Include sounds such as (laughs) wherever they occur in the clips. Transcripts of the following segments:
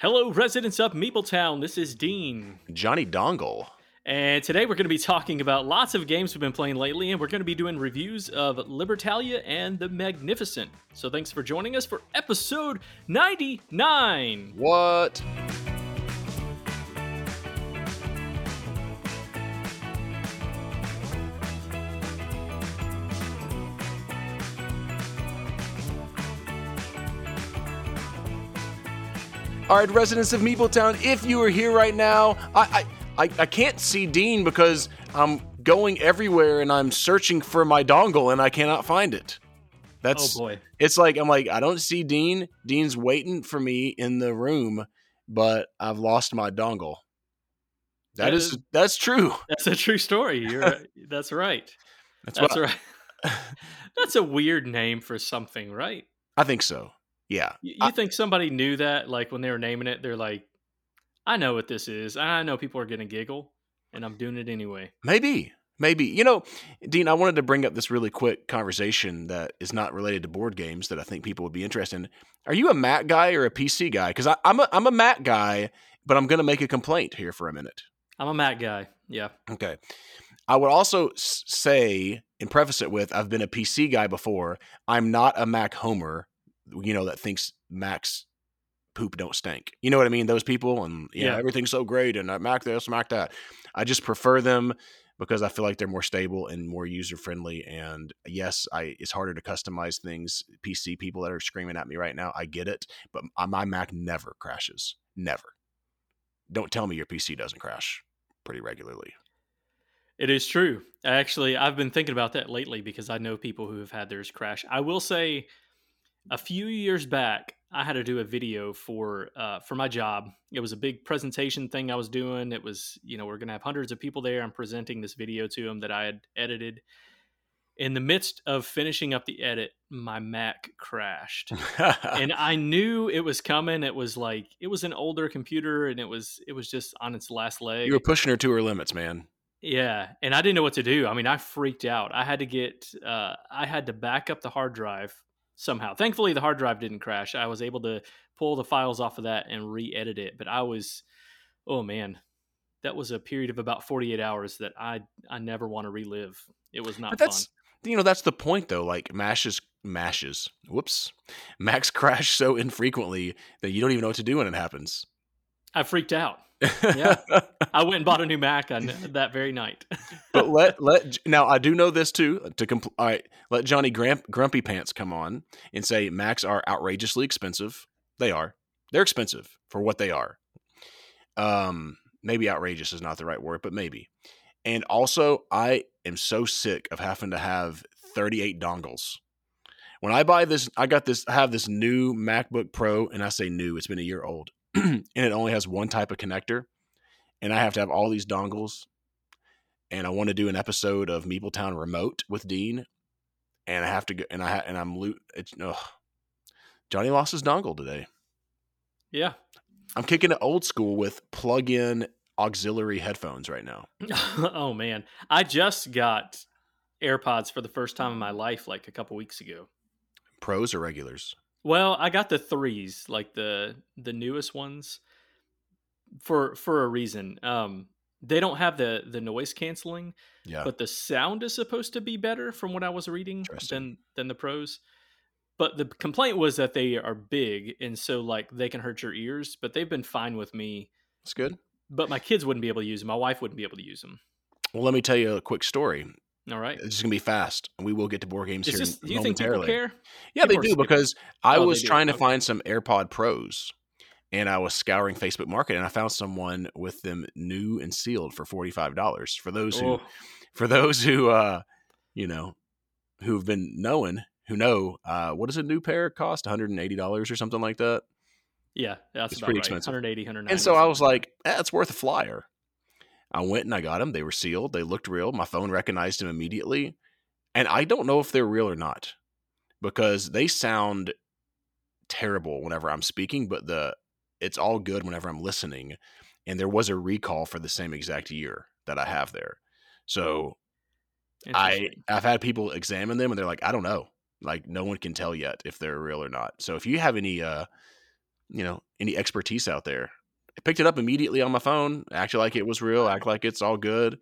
Hello, residents of Meepletown. This is Dean. Johnny Dongle. And today we're going to be talking about lots of games we've been playing lately, and we're going to be doing reviews of Libertalia and the Magnificent. So thanks for joining us for episode 99. What? All right, residents of Meepletown, if you are here right now, I, I, I, I can't see Dean because I'm going everywhere and I'm searching for my dongle and I cannot find it. That's oh boy. It's like I'm like I don't see Dean. Dean's waiting for me in the room, but I've lost my dongle. That, that is, is, that's true. (laughs) That's a true story. You're that's right. That's, that's right. (laughs) that's a weird name for something, right? I think so. Yeah. You, you I, think somebody knew that? Like when they were naming it, they're like, I know what this is. I know people are going to giggle, and I'm doing it anyway. Maybe. Maybe. You know, Dean, I wanted to bring up this really quick conversation that is not related to board games that I think people would be interested in. Are you a Mac guy or a PC guy? Because I'm a, I'm a Mac guy, but I'm going to make a complaint here for a minute. I'm a Mac guy. Yeah. Okay. I would also say and preface it with I've been a PC guy before. I'm not a Mac homer you know, that thinks Max poop don't stink. You know what I mean? Those people and yeah, yeah. everything's so great and I Mac this, Mac that. I just prefer them because I feel like they're more stable and more user friendly. And yes, I it's harder to customize things. PC people that are screaming at me right now, I get it, but my Mac never crashes. Never. Don't tell me your PC doesn't crash pretty regularly. It is true. Actually, I've been thinking about that lately because I know people who have had theirs crash. I will say a few years back, I had to do a video for uh, for my job. It was a big presentation thing I was doing. It was, you know, we're going to have hundreds of people there. I'm presenting this video to them that I had edited. In the midst of finishing up the edit, my Mac crashed, (laughs) and I knew it was coming. It was like it was an older computer, and it was it was just on its last leg. You were pushing her to her limits, man. Yeah, and I didn't know what to do. I mean, I freaked out. I had to get, uh, I had to back up the hard drive somehow. Thankfully, the hard drive didn't crash. I was able to pull the files off of that and re-edit it. But I was, oh man, that was a period of about 48 hours that I I never want to relive. It was not but that's, fun. You know, that's the point though. Like mashes, mashes. Whoops, (laughs) Max crash so infrequently that you don't even know what to do when it happens. I freaked out yeah, (laughs) I went and bought a new Mac on that very night. (laughs) but let let now I do know this too. To compl- all right, let Johnny Grump, Grumpy Pants come on and say Macs are outrageously expensive. They are. They're expensive for what they are. Um, maybe outrageous is not the right word, but maybe. And also, I am so sick of having to have 38 dongles. When I buy this, I got this. I have this new MacBook Pro, and I say new. It's been a year old (clears throat) and it only has one type of connector, and I have to have all these dongles. And I want to do an episode of Meepletown Remote with Dean, and I have to go, and I ha- and I'm loot. It's ugh. Johnny lost his dongle today. Yeah, I'm kicking it old school with plug-in auxiliary headphones right now. (laughs) oh man, I just got AirPods for the first time in my life, like a couple weeks ago. Pros or regulars? Well, I got the threes, like the the newest ones, for for a reason. Um, they don't have the the noise canceling, yeah. but the sound is supposed to be better from what I was reading than than the pros. But the complaint was that they are big and so like they can hurt your ears. But they've been fine with me. That's good. But my kids wouldn't be able to use them. My wife wouldn't be able to use them. Well, let me tell you a quick story. All right. It's just gonna be fast, and we will get to board games Is here. This, do you think care? Yeah, people they do because I oh, was trying to okay. find some AirPod Pros, and I was scouring Facebook Market, and I found someone with them new and sealed for forty five dollars. For those who, oh. for those who, uh, you know, who've been knowing, who know, uh, what does a new pair cost? One hundred and eighty dollars or something like that. Yeah, that's pretty right. expensive. 180, 190 And so I was like, eh, it's worth a flyer. I went and I got them. They were sealed. They looked real. My phone recognized them immediately. And I don't know if they're real or not because they sound terrible whenever I'm speaking, but the it's all good whenever I'm listening. And there was a recall for the same exact year that I have there. So I I've had people examine them and they're like, I don't know. Like no one can tell yet if they're real or not. So if you have any uh you know any expertise out there. I picked it up immediately on my phone, acted like it was real, act like it's all good.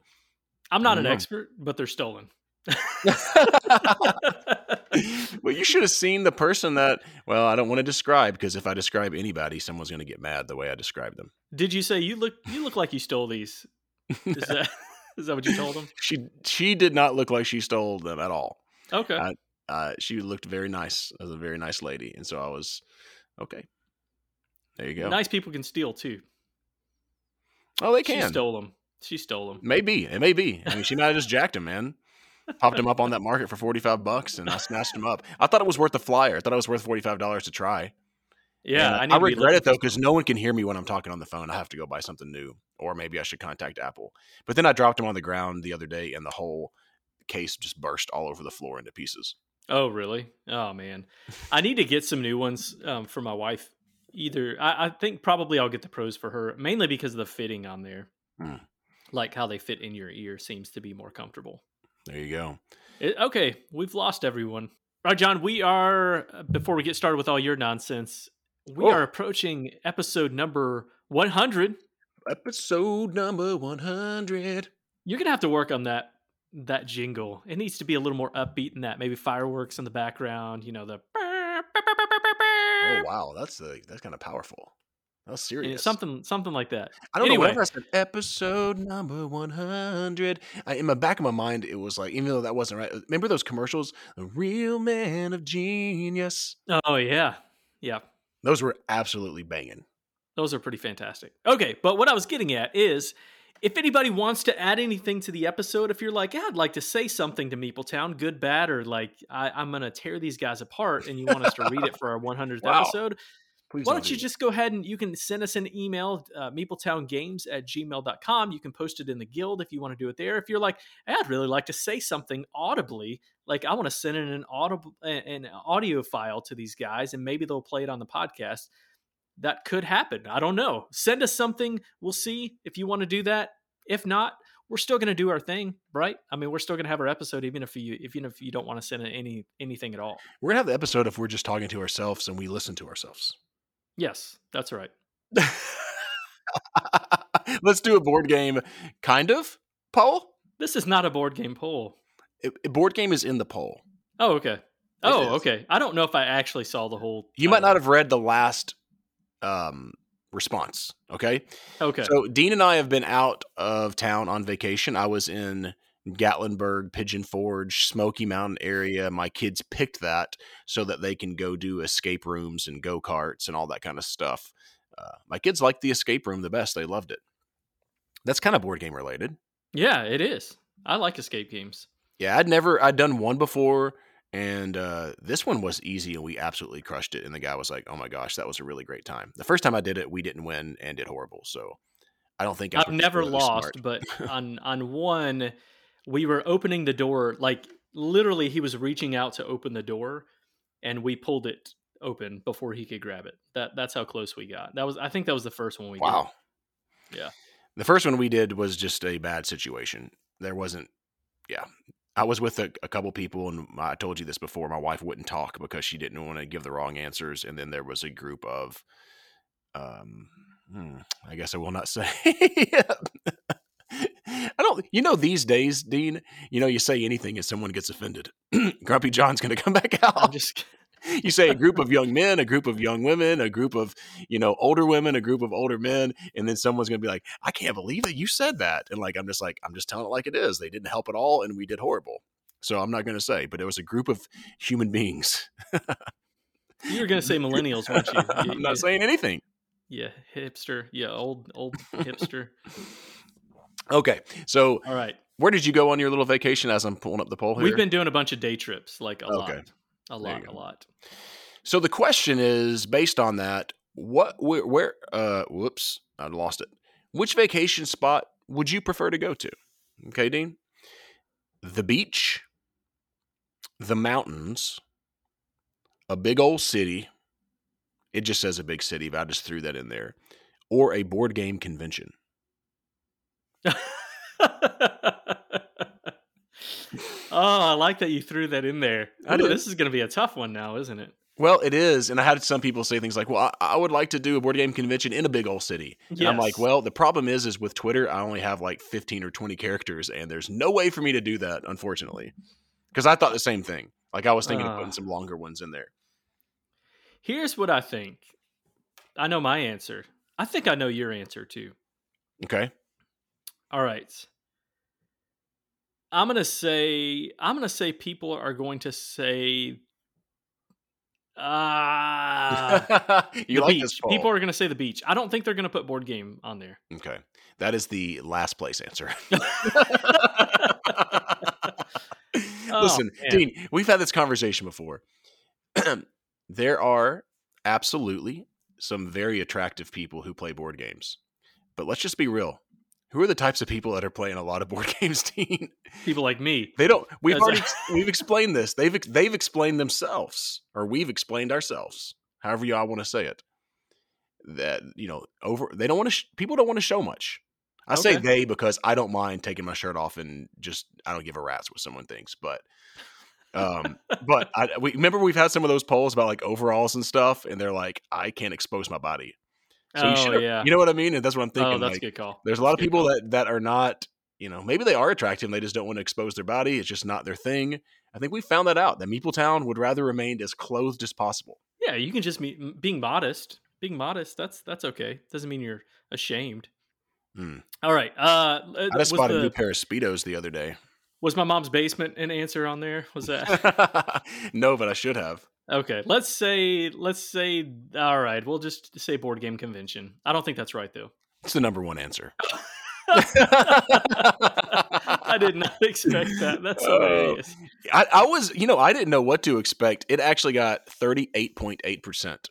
I'm not an expert, but they're stolen. (laughs) well, you should have seen the person that. Well, I don't want to describe because if I describe anybody, someone's going to get mad the way I describe them. Did you say you look you look like you stole these? Is (laughs) that (laughs) is that what you told them? she she did not look like she stole them at all. Okay. I- Uh, she looked very nice as a very nice lady, and so I was okay. There you go. Nice people can steal too. Oh, they She can. stole them. She stole them. Maybe it may be. I mean, she might have just jacked him, man. Popped him up on that market for forty five bucks, and I snatched him up. I thought it was worth the flyer. I thought it was worth forty five dollars to try. Yeah, And I, I, regret it though because no one can hear me when I'm talking on the phone. I have to go buy something new, or maybe I should contact Apple. But then I dropped them on the ground the other day, and the whole case just burst all over the floor into pieces. Oh, really? Oh man, I need to get some new ones um, for my wife. Either I, I think probably I'll get the pros for her, mainly because of the fitting on there, Hmm. like how they fit in your ear seems to be more comfortable. There you go. It, okay, we've lost everyone. All right, John, we are before we get started with all your nonsense. We Oh. are approaching episode number 100. Episode number one hundred. You're gonna have to work on that that jingle. It needs to be a little more upbeat than that. Maybe fireworks in the background. You know the. Oh wow, that's that's kind of powerful. That's know, serious. something something like that. I don't know. Anyway. Whenever I said episode number one hundred, in my back of my mind, it was like, even though that wasn't right. Uh, remember those commercials? The real man of genius. Oh yeah, yeah. Those were absolutely banging. Those are pretty fantastic. Okay, but what I was getting at is if anybody wants to add anything to the episode, if you're like, yeah, I'd like to say something to Meepletown, good, bad, or like I, I'm going to tear these guys apart and you want us to read it for our (laughs) 100th Wow. episode, Please why don't you just go ahead and you can send us an email, uh, meepletowngames at gmail.com. You can post it in the guild if you want to do it there. If you're like, hey, I'd really like to say something audibly, like I want to send in an audible an audio file to these guys and maybe they'll play it on the podcast. That could happen. I don't know. Send us something. We'll see if you want to do that. If not, we're still going to do our thing, right? I mean, we're still going to have our episode, even if you, even if you don't want to send any anything at all. We're gonna have the episode if we're just talking to ourselves and we listen to ourselves. Yes, that's right. (laughs) Let's do a board game, kind of poll. This is not a board game poll. It- it- board game is in the poll. Oh, okay. Oh, is. okay. I don't know if I actually saw the whole. You might not have read the last um, response. Okay. Okay. So Dean and I have been out of town on vacation. I was in Gatlinburg, Pigeon Forge, Smoky Mountain area. My kids picked that so that they can go do escape rooms and go karts and all that kind of stuff. Uh, my kids liked the escape room the best. They loved it. That's kind of board game related. yeah, it is. I like escape games. Yeah, I'd never I'd done one before, and uh, this one was easy, and we absolutely crushed it. And the guy was like, "Oh my gosh, that was a really great time." The first time I did it, we didn't win and did horrible. So I don't think I've never lost, but (laughs) on on one, we were opening the door. Like literally, he was reaching out to open the door, and we pulled it open before he could grab it. That that's how close we got. That was I think that was the first one we Wow. Yeah. The first one we did was just a bad situation. There wasn't, yeah. I was with a, a couple people, and I told you this before. My wife wouldn't talk because she didn't want to give the wrong answers. And then there was a group of, um, hmm, I guess I will not (laughs) say. I don't, you know, these days, Dean, you know, you say anything and someone gets offended. (clears throat) Grumpy John's going to come back did. I'm out just you say a group of young men, a group of young women, a group of you know older women, a group of older men, and then someone's gonna be like, "I can't believe that you said that," and like I'm just like I'm just telling it like it is. They didn't help at all, and we did horrible. So I'm not gonna say, but it was a group of human beings. you were gonna say millennials, weren't you? (laughs) I'm not saying anything. Yeah, hipster. Yeah, old old hipster. Okay, so All right. where did you go on your little vacation? As I'm pulling up the poll here, We've been doing a bunch of day trips, like a Okay. lot, a lot, a lot. So the question is based on that. What where, where uh whoops, I lost it. Which vacation spot would you prefer to go to? Okay, Dean. The beach, the mountains, a big old city. It just says a big city, but I just threw that in there. Or a board game convention. (laughs) oh, I like that you threw that in there. I Ooh, did. this is going to be a tough one now, isn't it? Well, it is, and I had some people say things like, "Well, I, I would like to do a board game convention in a big old city." And I'm like, "Well, the problem is, is with Twitter, I only have like 15 or 20 characters, and there's no way for me to do that, unfortunately." Because I thought the same thing. Like I was thinking of Uh. putting some longer ones in there. Here's what I think. I know my answer. I think I know your answer too. Okay. All right. I'm gonna say I'm gonna say people are going to say ah (laughs) you like beach. this poll. People are gonna say the beach. I don't think they're gonna put board game on there. Okay. That is the last place answer. (laughs) Oh, Listen, man. Dean, we've had this conversation before. (clears throat) there are absolutely some very attractive people who play board games. But let's just be real. Who are the types of people that are playing a lot of board (laughs) games, Dean? People like me. They don't. We've already we've explained this. They've they've explained themselves, or we've explained ourselves. However, y'all want to say it. That you know, over they don't want to. Sh- people don't want to show much. I say they because I don't mind taking my shirt off and just I don't give a rat's what someone thinks. But, um, but I we remember we've had some of those polls about like overalls and stuff, and they're like, I can't expose my body. So you oh should, yeah. you know what I mean? And that's what I'm thinking. oh, that's like, a good call. there's a lot of people call. that that are not, you know, maybe they are attractive, and they just don't want to expose their body. It's just not their thing. I think we found that out. That Meepletown would rather remain as clothed as possible. Yeah, you can just be being modest. Being modest, that's that's okay. Doesn't mean you're ashamed. Hmm. All right. Uh, I just spotted a new pair of speedos the other day. Was my mom's basement an answer on there? Was that (laughs) no, but I should have. Okay? Let's say, let's say, all right. We'll just say board game convention. I don't think that's right though. It's the number one answer. (laughs) I did not expect that. That's Oh. hilarious. I, I was, you know, I didn't know what to expect. It actually got 38.8%.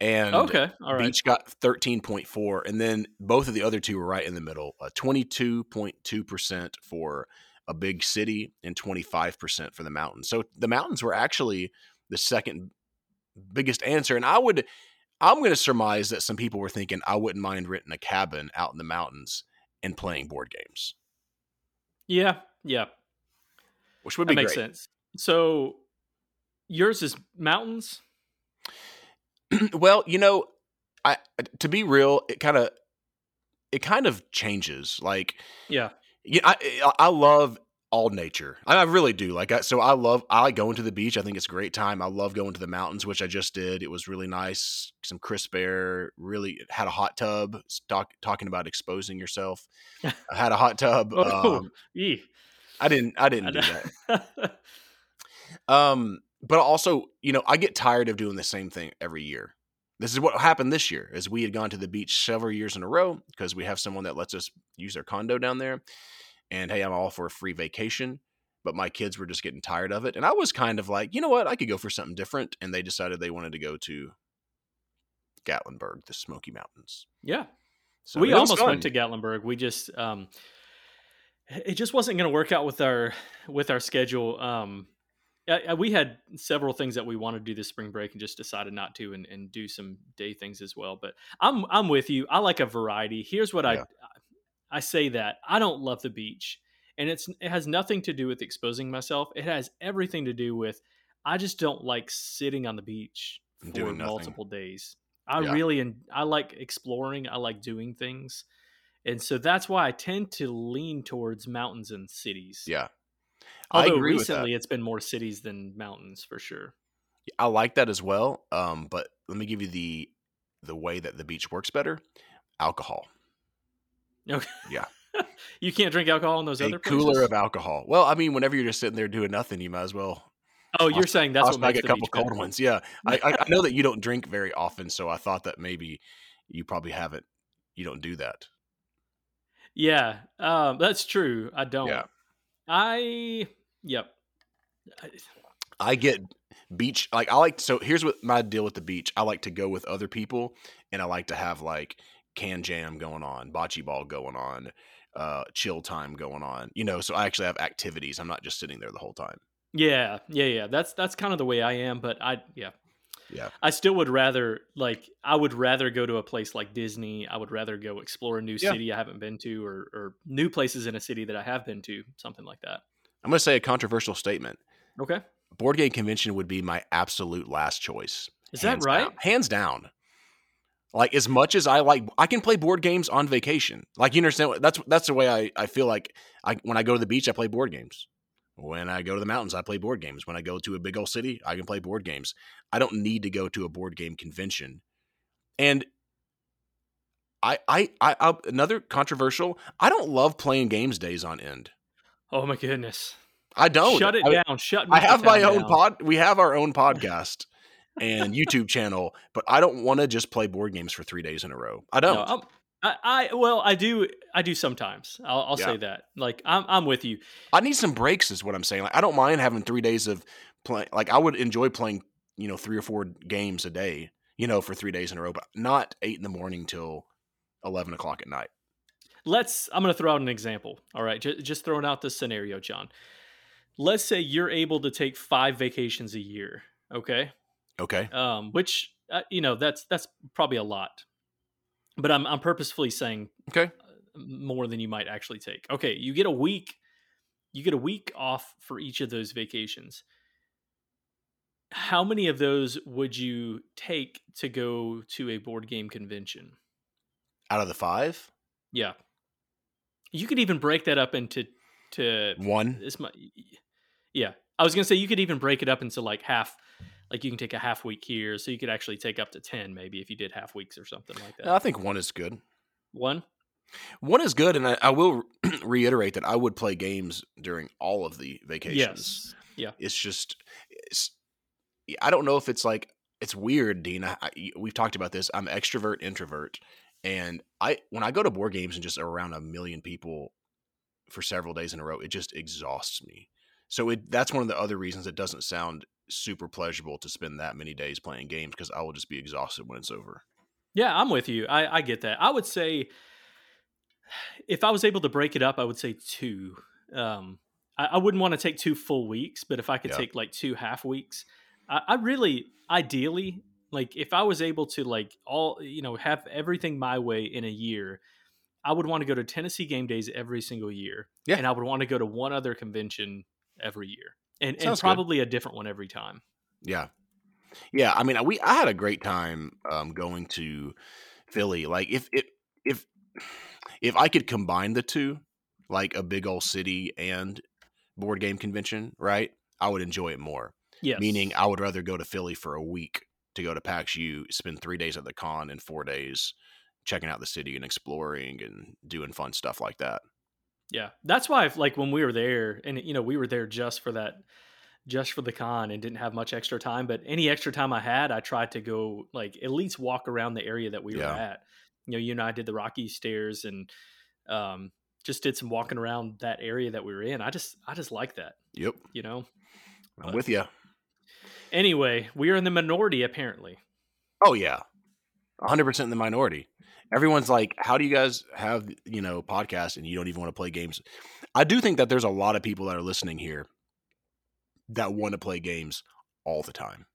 And Okay, all right. Beach got 13.4 and then both of the other two were right in the middle. Uh, 22.2% for a big city and 25% for the mountains. So the mountains were actually the second biggest answer and I would I'm going to surmise that some people were thinking I wouldn't mind renting a cabin out in the mountains and playing board games, Yeah, yeah, which would that be makes great. sense. So yours is mountains. (clears throat) well, you know, I to be real, it kind of it kind of changes. Like, Yeah, yeah, I I love all nature. I I really do. Like, I, so I love I like going to the beach. I think it's a great time. I love going to the mountains, which I just did. It was really nice. Some crisp air. Really had a hot tub. Talk, talking about exposing yourself. I had a hot tub. (laughs) Oh, Um. I didn't. I didn't do that. (laughs) Um, but also, you know, I get tired of doing the same thing every year. This is what happened this year, as we had gone to the beach several years in a row because we have someone that lets us use their condo down there. And hey, I'm all for a free vacation, but my kids were just getting tired of it, and I was kind of like, you know what, I could go for something different. And they decided they wanted to go to Gatlinburg, the Smoky Mountains. yeah. So we almost went to Gatlinburg. We just um it just wasn't going to work out with our with our schedule. Um we had several things that we wanted to do this spring break and just decided not to and, and do some day things as well. But I'm I'm with you. I like a variety. Here's what Yeah. I I say that I don't love the beach. And it's it has nothing to do with exposing myself. It has everything to do with I just don't like sitting on the beach for doing nothing. multiple days. I Yeah. really and I like exploring. I like doing things, and so that's why I tend to lean towards mountains and cities. Yeah. I Although agree with that. recently it's been more cities than mountains for sure. I like that as well. Um, but let me give you the the way that the beach works better. Alcohol. Okay. Yeah. (laughs) you can't drink alcohol in those a other places. cooler of alcohol. Well, I mean, whenever you're just sitting there doing nothing, you might as well oh, you're saying that's toss what makes a couple cold better. ones. Yeah, I, I, I know that you don't drink very often, so I thought that maybe you probably haven't. You don't do that. Yeah, um, that's true. I don't. Yeah. I yep. I- I get beach like I like. So here's what my deal with the beach. I like to go with other people, and I like to have like KanJam going on, bocce ball going on, uh, chill time going on. You know, so I actually have activities. I'm not just sitting there the whole time. Yeah, yeah, yeah. That's that's kind of the way I am. But I yeah. Yeah. I still would rather like I would rather go to a place like Disney. I would rather go explore a new Yeah. city I haven't been to or or new places in a city that I have been to, something like that. I'm going to say a controversial statement. Okay. board game convention would be my absolute last choice. Is that right? down. Hands down. Like as much as I like, I can play board games on vacation. Like you understand? That's that's the way I I feel like. I when I go to the beach, I play board games. When I go to the mountains, I play board games. When I go to a big old city, I can play board games. I don't need to go to a board game convention. And I I I, I another controversial. I don't love playing games days on end. Oh my goodness! I don't. Shut it I, down. Shut. I have my Midtown own pod. We have our own (laughs) podcast and YouTube channel, but I don't want to just play board games for three days in a row. I don't. No, I, I well, I do. I do sometimes. I'll, I'll Yeah. say that. Like I'm, I'm with you. I need some breaks, is what I'm saying. Like I don't mind having three days of playing. Like I would enjoy playing, you know, three or four games a day, you know, for three days in a row, but not eight in the morning till eleven o'clock at night. Let's. I'm going to throw out an example. All right, just, just throwing out this scenario, John. Let's say you're able to take five vacations a year. Okay, Okay. um, which uh, you know that's that's probably a lot. But I'm I'm purposefully saying Okay. more than you might actually take. Okay, you get a week. You get a week off for each of those vacations. How many of those would you take to go to a board game convention? Out of the five, Yeah. You could even break that up into to one. this mu- Yeah. I was going to say you could even break it up into like half like you can take a half week here so you could actually take up to 10 maybe if you did half weeks or something like that. I think one is good. One? One is good, and I, I will (clears throat) reiterate that I would play games during all of the vacations. Yes. Yeah. It's just, it's, I don't know if it's like it's weird, Dean. I, I, we've talked about this. I'm extrovert, introvert, and I when I go to board games and just around a million people for several days in a row, it just exhausts me. So it that's one of the other reasons it doesn't sound super pleasurable to spend that many days playing games because I will just be exhausted when it's over. Yeah, I'm with you. I, I get that. I would say if I was able to break it up, I would say two. Um, I, I wouldn't want to take two full weeks, but if I could Yeah. take like two half weeks, I, I really, ideally, like if I was able to like all, you know, have everything my way in a year, I would want to go to Tennessee game days every single year. Yeah. And I would want to go to one other convention every year and, and Sounds good. probably a different one every time. Yeah, yeah. I mean, we I had a great time um, going to Philly. Like if it if if I could combine the two, like a big old city and board game convention, right? I would enjoy it more. Yes. Meaning, I would rather go to Philly for a week to go to PAX U, spend three days at the con and four days checking out the city and exploring and doing fun stuff like that. Yeah, that's why, like, when we were there, and you know, we were there just for that, just for the con, and didn't have much extra time. But any extra time I had, I tried to go, like, at least walk around the area that we were at. You know, you and I did the Rocky Stairs, and um, just did some walking around that area that we were in. I just, I just like that. Yep, You know. I'm But- with you. Anyway, we are in the minority apparently. Oh yeah, hundred percent in the minority. Everyone's like, "How do you guys have you know podcasts and you don't even want to play games?" I do think that there's a lot of people that are listening here that want to play games all the time.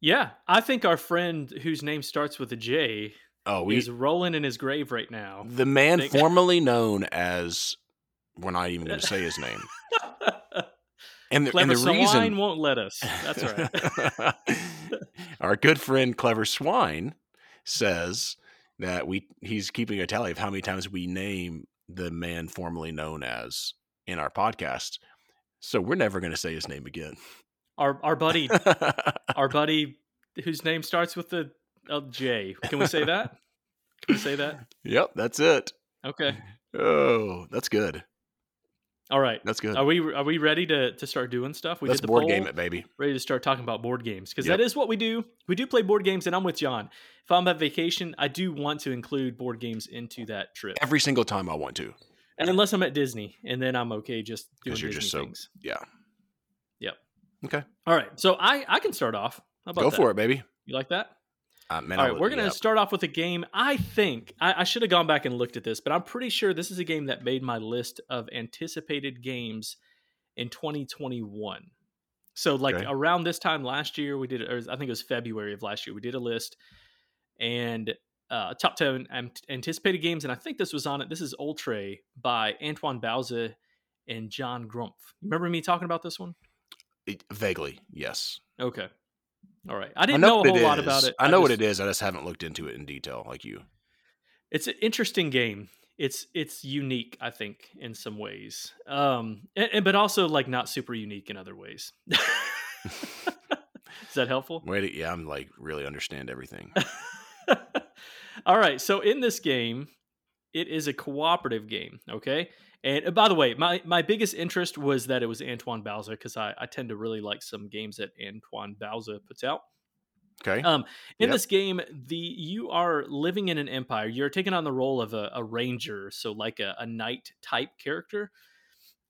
Yeah, I think our friend whose name starts with a J Oh, we is rolling in his grave right now. the man Think- formerly known as we're not even going to say his name, (laughs) and the, Clever and the swine reason won't let us. That's right. (laughs) Our good friend Clever Swine says that we he's keeping a tally of how many times we name the man formerly known as in our podcast. So we're never going to say his name again. our our buddy (laughs) our buddy whose name starts with the uh, J. Can we say that? Can we say that? yep, that's it. Okay. Oh, that's good. All right. That's good. Are we are we ready to to start doing stuff? We Let's did the board poll, game it, baby. Ready to start talking about board games because Yep. that is what we do. We do play board games, and I'm with John. If I'm at vacation, I do want to include board games into that trip, Every single time I want to. and unless I'm at Disney, and then I'm okay just doing you're Disney just so- things. Yeah. Yep. Okay. All right. So I I can start off. How about Go that? for it, baby. You like that? Uh, man, All I we're gonna yeah. start off with a game. I think I, I should have gone back and looked at this, but I'm pretty sure this is a game that made my list of anticipated games in 2021. So, like Okay. around this time last year, we did, or I think it was February of last year, we did a list and uh, top 10 anticipated games, and I think this was on it. This is Oltréé by Antoine Bauza and John Grümph. Remember me talking about this one? It, vaguely, yes. Okay. All right. I didn't know, know a whole lot is. about it. I know I just, what it is. I just haven't looked into it in detail like you. It's an interesting game. It's it's unique, I think, in some ways. Um, and, and but also like not super unique in other ways. (laughs) is that helpful? Wait, yeah, I'm like really understand everything. (laughs) All right. So in this game, it is a cooperative game. Okay. And uh, by the way, my, my biggest interest was that it was Antoine Bauza because I, I tend to really like some games that Antoine Bauza puts out. Okay. Um, in yep. this game, the you are living in an empire. You're taking on the role of a, a ranger, so like a, a, knight type character,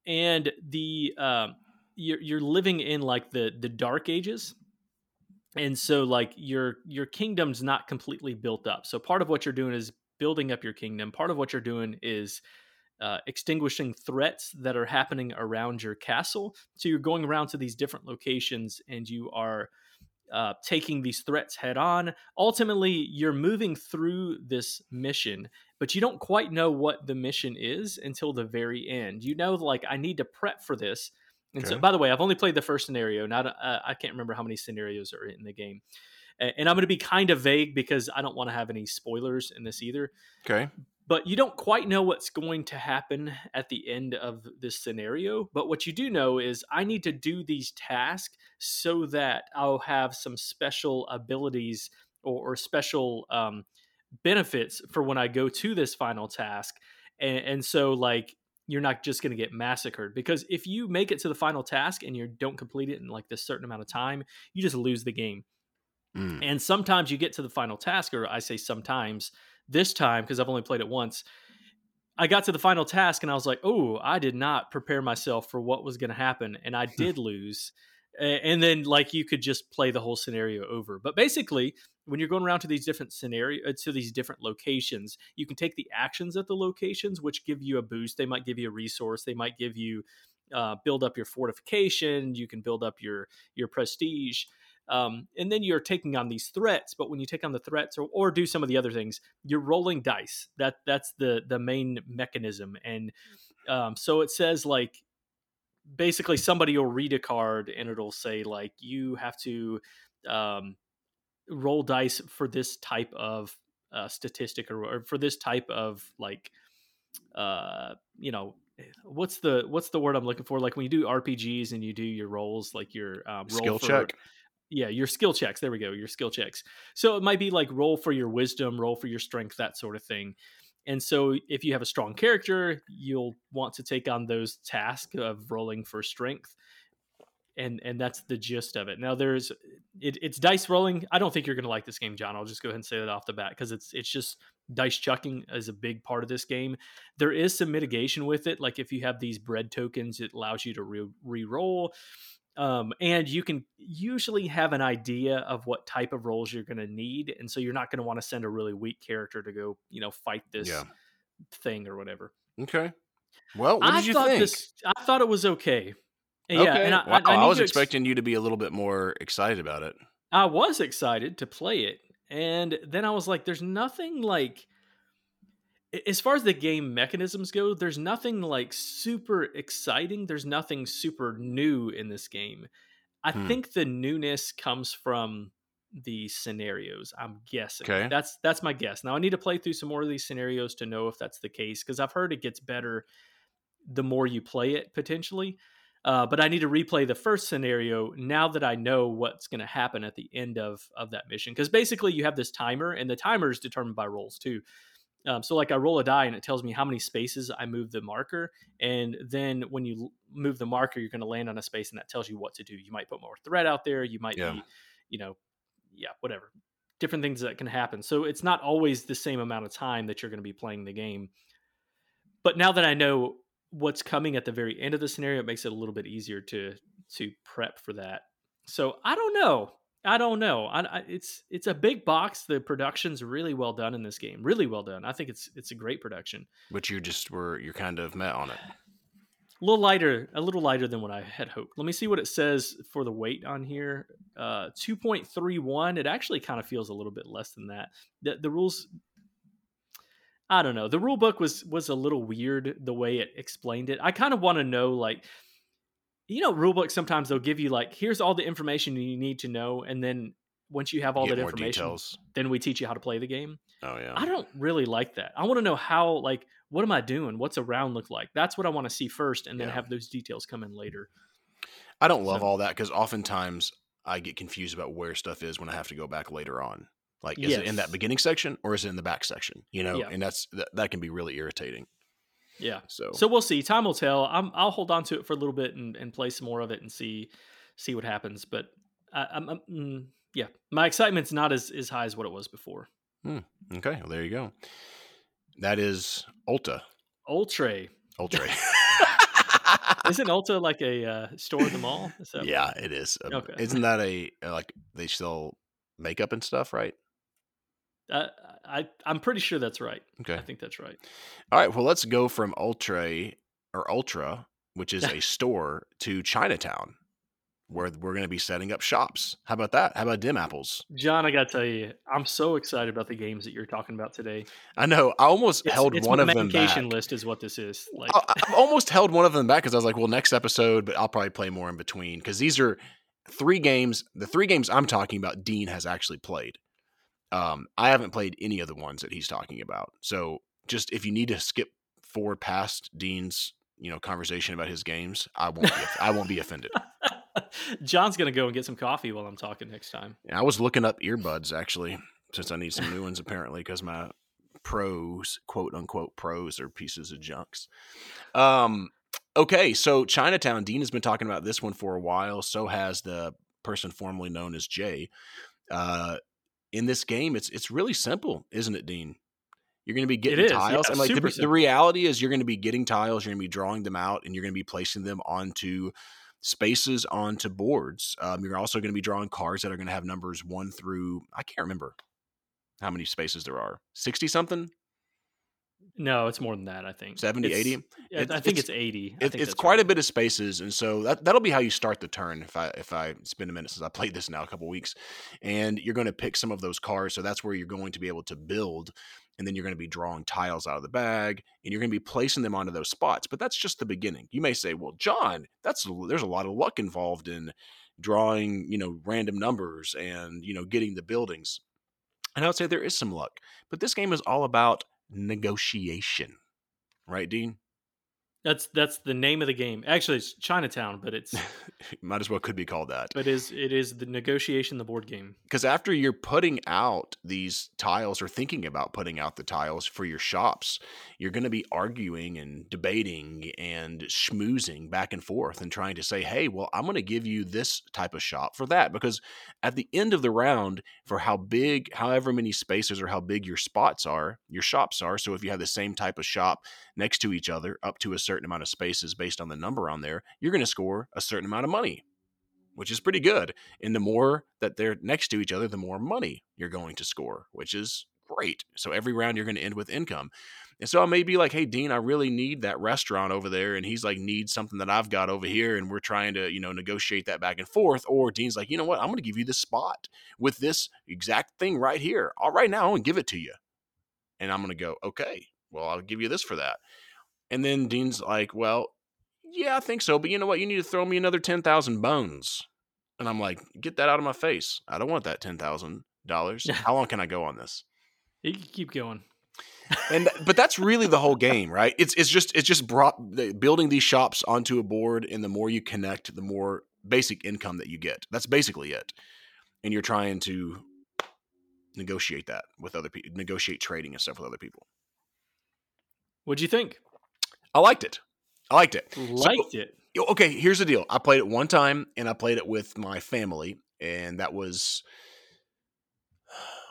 and the um, you're you're living in like the the dark ages, and so like your your kingdom's not completely built up. So part of what you're doing is building up your kingdom. Part of what you're doing is uh, extinguishing threats that are happening around your castle. So you're going around to these different locations and you are uh, taking these threats head on. Ultimately, you're moving through this mission, but you don't quite know what the mission is until the very end. You know, like, I need to prep for this. And okay. so, by the way, I've only played the first scenario. Not, uh, I can't remember how many scenarios are in the game. And I'm going to be kind of vague because I don't want to have any spoilers in this either. Okay but you don't quite know what's going to happen at the end of this scenario. But what you do know is I need to do these tasks so that I'll have some special abilities or, or special um, benefits for when I go to this final task. And, and so, like, you're not just going to get massacred because if you make it to the final task and you don't complete it in like this certain amount of time, you just lose the game. Mm. And sometimes you get to the final task, or I say sometimes this time, because I've only played it once, I got to the final task and I was like, oh, I did not prepare myself for what was going to happen. And I (laughs) did lose. And then, like, you could just play the whole scenario over. But basically, when you're going around to these different scenario uh, to these different locations, you can take the actions at the locations, which give you a boost. They might give you a resource. They might give you uh, build up your fortification. You can build up your your prestige. Um, and then you're taking on these threats. But when you take on the threats or, or do some of the other things, you're rolling dice. That that's the the main mechanism. And um, so it says like basically somebody will read a card and it'll say like you have to um, roll dice for this type of uh, statistic or, or, for this type of like uh, you know what's the what's the word I'm looking for? Like when you do RPGs and you do your rolls, like your um, roll skill for, check yeah your skill checks there we go your skill checks. So it might be like roll for your wisdom roll for your strength that sort of thing. And so if you have a strong character you'll want to take on those tasks of rolling for strength and and that's the gist of it. Now there's it, it's dice rolling. I don't think you're going to like this game john. I'll just go ahead and say that off the bat because it's it's just dice chucking is a big part of this game. There is some mitigation with it like if you have these bread tokens it allows you to re- re-roll um, and you can usually have an idea of what type of roles you're going to need, and so you're not going to want to send a really weak character to go, you know, fight this yeah. thing or whatever. Okay. Well, what I did you think? This, I thought it was okay. okay. Yeah, and I, wow, I, I was expecting ex- you to be a little bit more excited about it. I was excited to play it, and then I was like, "There's nothing like." As far as the game mechanisms go, there's nothing like super exciting. There's nothing super new in this game. I hmm. think the newness comes from the scenarios. I'm guessing. Okay. That's that's my guess. Now I need to play through some more of these scenarios to know if that's the case because I've heard it gets better the more you play it potentially. Uh, but I need to replay the first scenario now that I know what's going to happen at the end of of that mission because basically you have this timer and the timer is determined by rolls too. Um, so like I roll a die and it tells me how many spaces I move the marker, and then when you move the marker, you're going to land on a space, and that tells you what to do. You might put more thread out there. You might yeah. be, you know, yeah, whatever, different things that can happen. So it's not always the same amount of time that you're going to be playing the game. But now that I know what's coming at the very end of the scenario, it makes it a little bit easier to to prep for that. So I don't know. I don't know. I, I, it's it's a big box. The production's really well done in this game. Really well done. I think it's it's a great production. But you just were you're kind of met on it. A little lighter, a little lighter than what I had hoped. Let me see what it says for the weight on here. Uh, two point three one. It actually kind of feels a little bit less than that. The the rules. I don't know. The rule book was was a little weird the way it explained it. I kind of want to know like You know, rulebook sometimes they'll give you like, here's all the information you need to know, and then once you have all Get that information, details. then we teach you how to play the game. Oh yeah. I don't really like that. I want to know how, like, what am I doing? What's a round look like? That's what I want to see first, and then Yeah. have those details come in later. I don't love So- all that because oftentimes I get confused about where stuff is when I have to go back later on. Like, is it in that beginning section or is it in the back section? You know, Yeah. and that's that, that can be really irritating. Yeah. So, So we'll see. Time will tell. I'm, I'll hold on to it for a little bit and, and play some more of it and see see what happens. But I, I'm, I'm mm, yeah, my excitement's not as, as high as what it was before. okay, well, there you go. That is Ulta. Ultra Ultra. (laughs) (laughs) isn't Ulta like a uh, store in the mall? Yeah, it is. Um, Okay. Isn't that a like they sell makeup and stuff, right? I, I I'm pretty sure that's right. Okay. I think that's right. All right. Well, let's go from Ultra or Ultra, which is a (laughs) store, to Chinatown, where we're going to be setting up shops. How about that? How about dim apples? John, I gotta tell you, I'm so excited about the games that you're talking about today. I know. I almost It's, held it's one of them back. list is what this is. Like, I, I've almost held one of them back because I was like, well, next episode, but I'll probably play more in between because these are three games. The three games I'm talking about, Dean has actually played. Um, I haven't played any of the ones that he's talking about. So just if you need to skip forward past Dean's, you know, conversation about his games, I won't. Be, I won't be offended. (laughs) John's gonna go and get some coffee while I'm talking next time. I was looking up earbuds actually, since I need some new ones apparently because my pros, quote unquote pros, are pieces of junks. Um, okay, so Chinatown. Dean has been talking about this one for a while. So has the person formerly known as Jay. Uh, in this game, it's it's really simple, isn't it, Dean? You're going to be getting tiles, yeah, and like the, the reality is, you're going to be getting tiles. You're going to be drawing them out, and you're going to be placing them onto spaces onto boards. Um, you're also going to be drawing cards that are going to have numbers one through I can't remember how many spaces there are. 60 something, No, it's more than that. I think 70, It's- 80. yeah, It's- I think it's- it's, 80. I It, think it's quite right. a bit of spaces, and so that that'll be how you start the turn. If I if I it's a minute since I played this now, a couple weeks, and you're going to pick some of those cards. So that's where you're going to be able to build, and then you're going to be drawing tiles out of the bag, and you're going to be placing them onto those spots. But that's just the beginning. You may say, "Well, John, that's there's a lot of luck involved in drawing, you know, random numbers and you know getting the buildings." And I would say there is some luck, but this game is all about negotiation, right, Dean? That's that's the name of the game. Actually, it's Chinatown, but it's (laughs) Might as well could be called that. but is it is the negotiation, the board game. Because after you're putting out these tiles or thinking about putting out the tiles for your shops, you're going to be arguing and debating and schmoozing back and forth and trying to say, hey, well, I'm going to give you this type of shop for that. Because at the end of the round, for how big, however many spaces or how big your spots are, your shops are. So if you have the same type of shop next to each other, up to a certain amount of spaces based on the number on there, you're going to score a certain amount of money, which is pretty good. And the more that they're next to each other, the more money you're going to score, which is great. So every round you're going to end with income. And so I may be like, hey, Dean, I really need that restaurant over there. And he's like, needs something that I've got over here. And we're trying to, you know, negotiate that back and forth. Or Dean's like, you know what? I'm going to give you this spot with this exact thing right here. All right, now I'm going to give it to you. And I'm going to go, okay, well, I'll give you this for that. And then Dean's like, well, yeah, I think so. But you know what? You need to throw me another 10,000 bones. And I'm like, get that out of my face. I don't want that $10,000. (laughs) How long can I go on this? You can keep going. and but that's really the whole game right it's it's just it's just brought the- building these shops onto a board and the more you connect the more basic income that you get that's basically it and you're trying to negotiate that with other people negotiate trading and stuff with other people What'd you think? I liked it. I liked it. Liked it. Okay here's the deal. I played it one time and i played it with my family and that was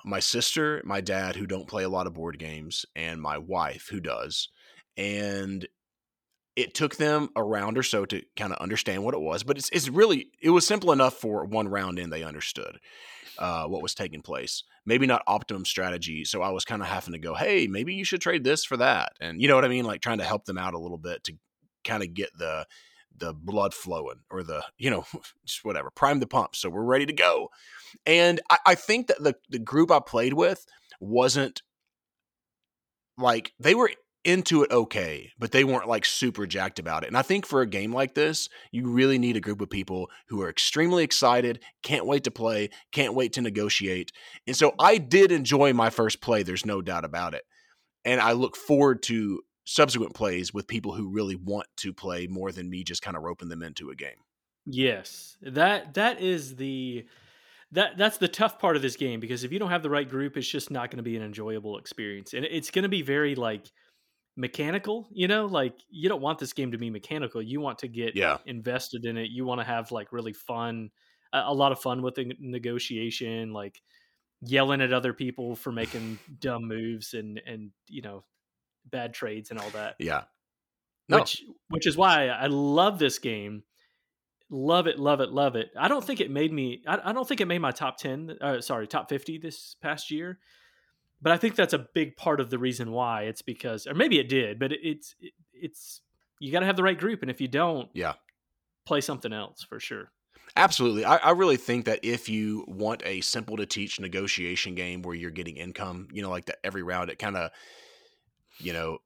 my sister my dad who don't play a lot of board games and my wife who does. And it took them a round or so to kind of understand what it was but it's, it's really it was simple enough for one round in they understood uh, what was taking place. Maybe not optimum strategy so i was kind of having to go hey maybe you should trade this for that and you know what i mean like trying to help them out a little bit to kind of get the the blood flowing or the you know (laughs) just whatever prime the pump so we're ready to go. And i, I think that the, the group i played with wasn't like they were into it okay, but they weren't like super jacked about it. And I think for a game like this, you really need a group of people who are extremely excited, can't wait to play, can't wait to negotiate. And so I did enjoy my first play, there's no doubt about it. And I look forward to subsequent plays with people who really want to play more than me just kind of roping them into a game. Yes. That that is the that that's the tough part of this game because if you don't have the right group, it's just not going to be an enjoyable experience. And it's going to be very like mechanical, you know, like you don't want this game to be mechanical. You want to get Yeah. invested in it. You want to have like really fun, a, a lot of fun with the negotiation, like yelling at other people for making (laughs) dumb moves and and you know bad trades and all that. Yeah. No. Which which is why I love this game. Love it, love it, love it. I don't think it made me. I, I don't think it made my top ten. Uh, sorry, top fifty this past year. But I think that's a big part of the reason why. It's because, or maybe it did, but it, it's it, it's you got to have the right group, and if you don't, Yeah. play something else for sure. Absolutely. I, I really think that if you want a simple to teach negotiation game where you're getting income, you know, like that every round, it kind of, you know,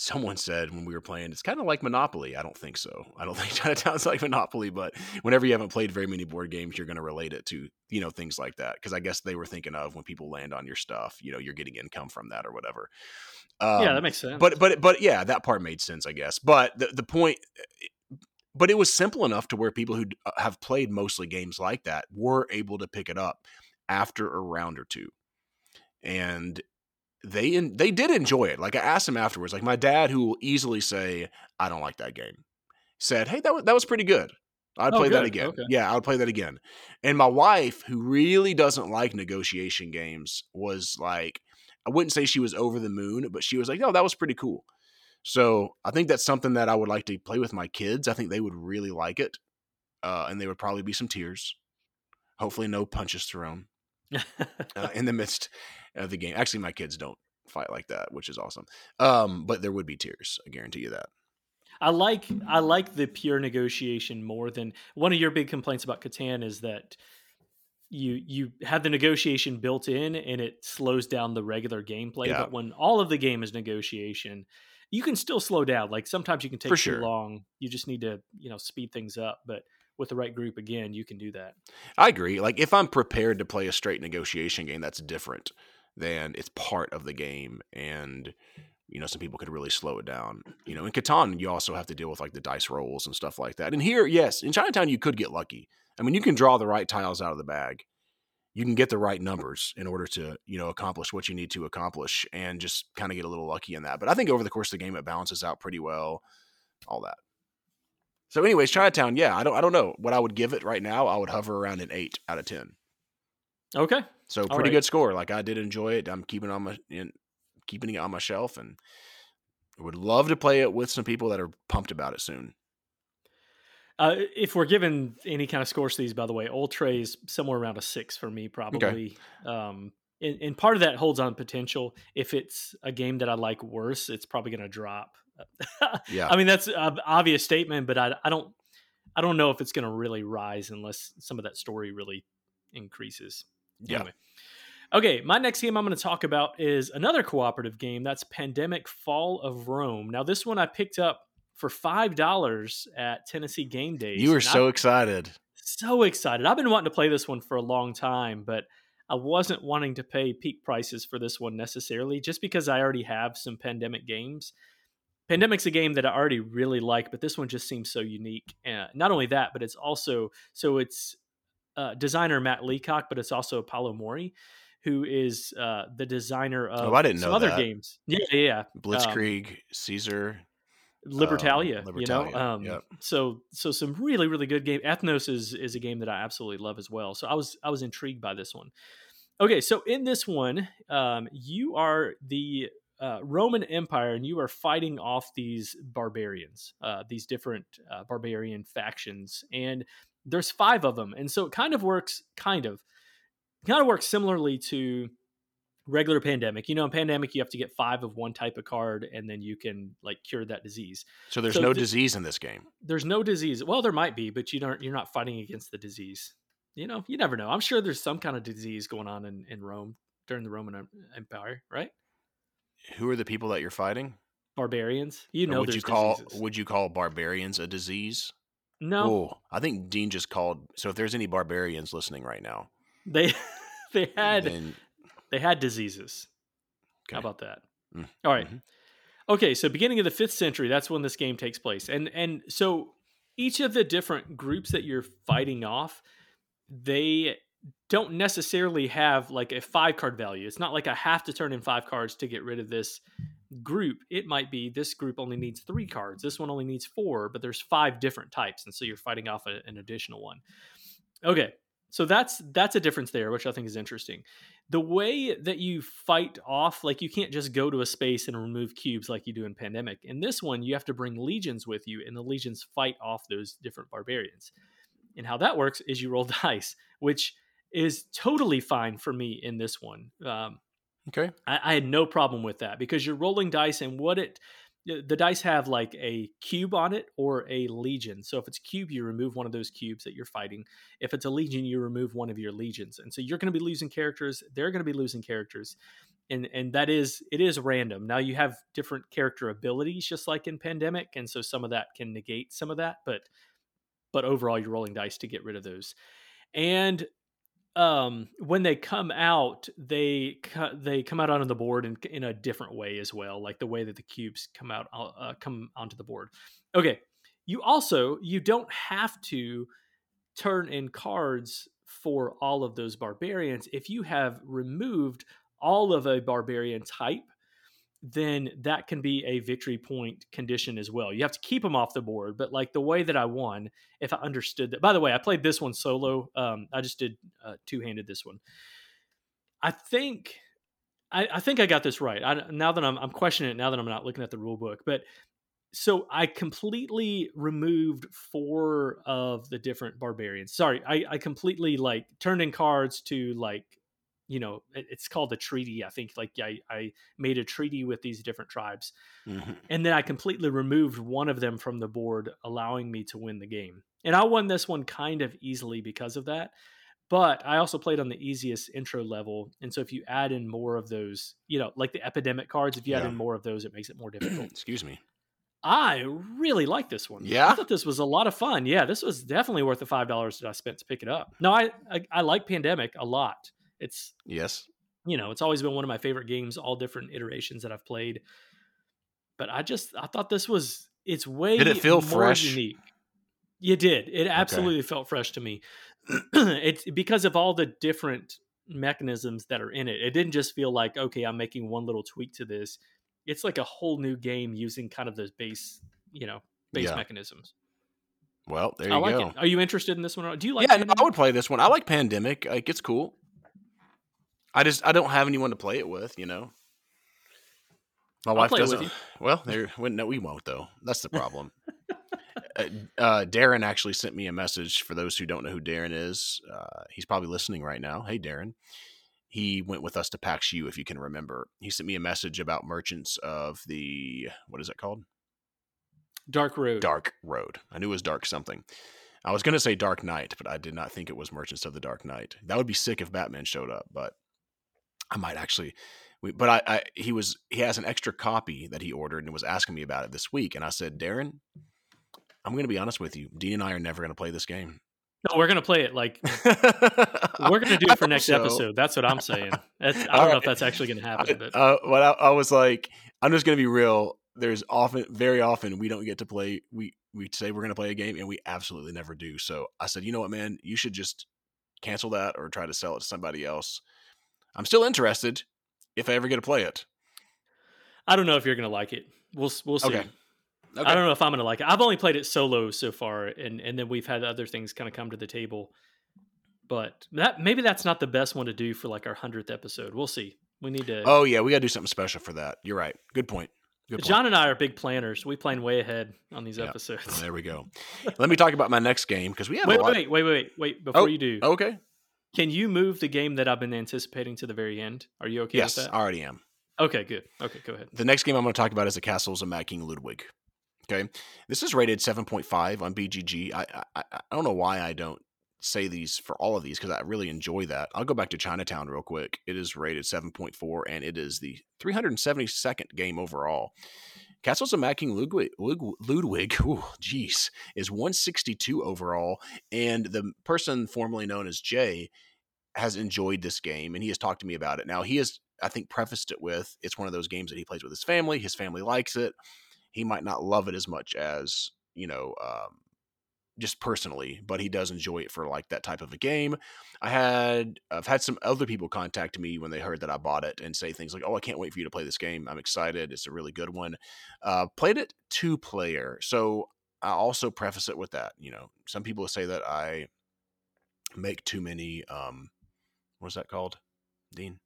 someone said when we were playing, it's kind of like Monopoly. I don't think so. I don't (laughs) think Chinatown's like Monopoly, but whenever you haven't played very many board games, you're going to relate it to, you know, things like that. Cause I guess they were thinking of when people land on your stuff, you know, you're getting income from that or whatever. Um, yeah, that makes sense. but but but yeah, that part made sense, I guess. But the the point, but it was simple enough to where people who uh, have played mostly games like that were able to pick it up after a round or two, and they en- they did enjoy it. Like I asked him afterwards, like my dad, who will easily say I don't like that game, said, "Hey, that was, that was pretty good." I'd Oh, play that again. Okay. Yeah, I would play that again. And my wife, who really doesn't like negotiation games, was like, I wouldn't say she was over the moon, but she was like, "No, that was pretty cool." So I think that's something that I would like to play with my kids. I think they would really like it, uh, and they would probably be some tears. Hopefully, no punches thrown uh, in the midst of the game. Actually, my kids don't fight like that, which is awesome. Um, but there would be tears. I guarantee you that. I like I like the pure negotiation more than one of your big complaints about Catan is that you you have the negotiation built in and it slows down the regular gameplay. Yeah. But when all of the game is negotiation, you can still slow down. Like sometimes you can take For too sure. long. You just need to you know speed things up. But with the right group, again, you can do that. I agree. Like if I'm prepared to play a straight negotiation game, that's different than it's part of the game and you know some people could really slow it down. You know, in Catan you also have to deal with like the dice rolls and stuff like that. And here, yes, in Chinatown you could get lucky. I mean, you can draw the right tiles out of the bag. You can get the right numbers in order to, you know, accomplish what you need to accomplish and just kind of get a little lucky in that. But I think over the course of the game it balances out pretty well. All that. So anyways, Chinatown, yeah, I don't I don't know what I would give it right now. I would hover around an 8 out of 10. Okay. So pretty right. good score. Like I did enjoy it. I'm keeping it on my in, keeping it on my shelf, and would love to play it with some people that are pumped about it soon. Uh, if we're given any kind of scores to these, by the way, Oltréé's somewhere around a six for me, probably. Um, and, and part of that holds on potential. If it's a game that I like worse, it's probably going to drop. Yeah. I mean that's an obvious statement, but I, I don't, I don't know if it's going to really rise unless some of that story really increases. Yeah. Anyway. Okay, my next game I'm going to talk about is another cooperative game. That's Pandemic Fall of Rome. Now, this one I picked up for five dollars at Tennessee Game Days. You were so I'm excited. so excited. I've been wanting to play this one for a long time, but I wasn't wanting to pay peak prices for this one necessarily, just because I already have some Pandemic games. Pandemic's a game that I already really like, but this one just seems so unique. Uh, not only that, but it's also so it's uh, designer Matt Leacock, but it's also Paolo Mori, who is uh, the designer of Oh, I didn't some know other that. games. Yeah, yeah, yeah. Blitzkrieg, Caesar. Libertalia, Um, you know. Um, yep. So so some really really good game. Ethnos is is a game that I absolutely love as well. So I was I was intrigued by this one. Okay, so in this one, um, you are the uh, Roman Empire, and you are fighting off these barbarians, uh, these different uh, barbarian factions, and there's five of them, and so it kind of works, kind of, kind of works similarly to regular pandemic. You know, in pandemic, you have to get five of one type of card, and then you can like cure that disease So there's so no thi- disease in this game. there's no disease. Well, there might be, but you don't. You're not fighting against the disease. You know, you never know. I'm sure there's some kind of disease going on in, in Rome during the Roman Empire, right? Who are the people that you're fighting? Barbarians. You Or know, would you call diseases. would you call barbarians a disease? no, Oh, I think Dean just called. So if there's any barbarians listening right now, they (laughs) they had then they had diseases. How about that? Mm, All right. mhm. Okay, so beginning of the fifth century, that's when this game takes place, and and so each of the different groups that you're fighting off, they don't necessarily have like a five card value. It's not like I have to turn in five cards to get rid of this group. It might be this group only needs three cards. This one only needs four, but there's five different types, and so you're fighting off a, an additional one. Okay, so that's that's a difference there, which I think is interesting. The way that you fight off, like you can't just go to a space and remove cubes like you do in Pandemic. In this one, you have to bring legions with you, and the legions fight off those different barbarians. And how that works is you roll (laughs) dice, which is totally fine for me in this one. Um, okay, I, I had no problem with that because you're rolling dice and what it the dice have like a cube on it or a legion. So if it's cube, you remove one of those cubes that you're fighting. If it's a legion, you remove one of your legions. And so you're going to be losing characters. They're going to be losing characters. And and that is it is random. Now you have different character abilities just like in Pandemic and so some of that can negate some of that, but but overall you're rolling dice to get rid of those. And um when they come out they they come out onto the board in, in a different way as well like the way that the cubes come out uh, come onto the board. Okay you also you don't have to turn in cards for all of those barbarians. If you have removed all of a barbarian type then that can be a victory point condition as well. You have to keep them off the board, but like the way that I won, if I understood that. By the way, I played this one solo. Um, I just did uh, two handed this one. I think. I, I think I got this right. I, now that I'm, I'm questioning it, now that I'm not looking at the rule book, but so I completely removed four of the different barbarians. Sorry, I, I completely like turned in cards to like you know it's called a treaty i think like I, I made a treaty with these different tribes Mhm. and then i completely removed one of them from the board allowing me to win the game and i won this one kind of easily because of that but i also played on the easiest intro level and so if you add in more of those you know like the epidemic cards if you add in more of those it makes it more difficult (clears throat) excuse me. i really like this one Yeah? i thought this was a lot of fun yeah this was definitely worth the five dollars that i spent to pick it up no I, I i like pandemic a lot it's Yes, you know, it's always been one of my favorite games, all different iterations that I've played. But I just I thought this was it's way Did it feel more fresh? unique. You did. It absolutely felt fresh to me. (clears throat) it's because of all the different mechanisms that are in it. It didn't just feel like, okay, I'm making one little tweak to this. It's like a whole new game using kind of those base, you know, base Yeah. mechanisms. well there I you like go. it. Are you interested in this one? Do you like yeah, no, I would play this one. I like Pandemic. Like it's cool. I just I don't have anyone to play it with. You know, my I'll wife doesn't. (laughs) Well, there. No, we won't though. That's the (laughs) problem. uh, uh, Darren actually sent me a message. For those who don't know who Darren is, uh, he's probably listening right now. Hey, Darren. He went with us to PAX U, if you can remember. He sent me a message about Merchants of the what is it called? Dark Road. Dark Road. I knew it was Dark something. I was going to say Dark Knight, but I did not think it was Merchants of the Dark Knight. That would be sick if Batman showed up, but I might actually. We, but I, I, he was, he has an extra copy that he ordered and was asking me about it this week. And I said, Darren, I'm going to be honest with you. Dean and I are never going to play this game. No, we're gonna play it like (laughs) we're gonna do it for next episode. That's what I'm saying. That's, (laughs) I don't All know if that's actually gonna happen, but uh, what I, I was like, I'm just gonna be real. There's often, very often, we don't get to play. We we say we're gonna play a game, and we absolutely never do. So I said, you know what, man, you should just cancel that or try to sell it to somebody else. I'm still interested if I ever get to play it. I don't know if you're gonna like it. We'll we'll see. Okay. Okay. I don't know if I'm gonna like it. I've only played it solo so far, and and then we've had other things kind of come to the table. But that maybe that's not the best one to do for like our hundredth episode. We'll see. We need to. Oh yeah, we gotta do something special for that. You're right. Good point. Good point. John and I are big planners. We plan way ahead on these Yeah. episodes. There we go. (laughs) Let me talk about my next game because we have Wait, a lot. wait, wait, wait, wait, wait. Before Oh, you do, Okay. Can you move the game that I've been anticipating to the very end? Are you okay yes, with that? I already am. Okay, good. Okay, go ahead. The next game I'm going to talk about is the Castles of Mad King Ludwig. Okay, this is rated 7.5 on BGG. I, I I don't know why I don't say these for all of these because I really enjoy that. I'll go back to Chinatown real quick. It is rated 7.4 and it is the 372nd game overall. Castles of Mad King Ludwig, Ludwig, jeez, (laughs) is 162 overall, and the person formerly known as Jay has enjoyed this game, and he has talked to me about it. Now he has, I think, prefaced it with it's one of those games that he plays with his family. His family likes it. He might not love it as much as you know um, just personally, but he does enjoy it for like that type of a game. I had I've had some other people contact me when they heard that I bought it and say things like, "Oh, I can't wait for you to play this game. I'm excited. It's a really good one." Uh, played it two player, so I also preface it with that. You know, some people say that I make too many. Um, what's that called, Dean?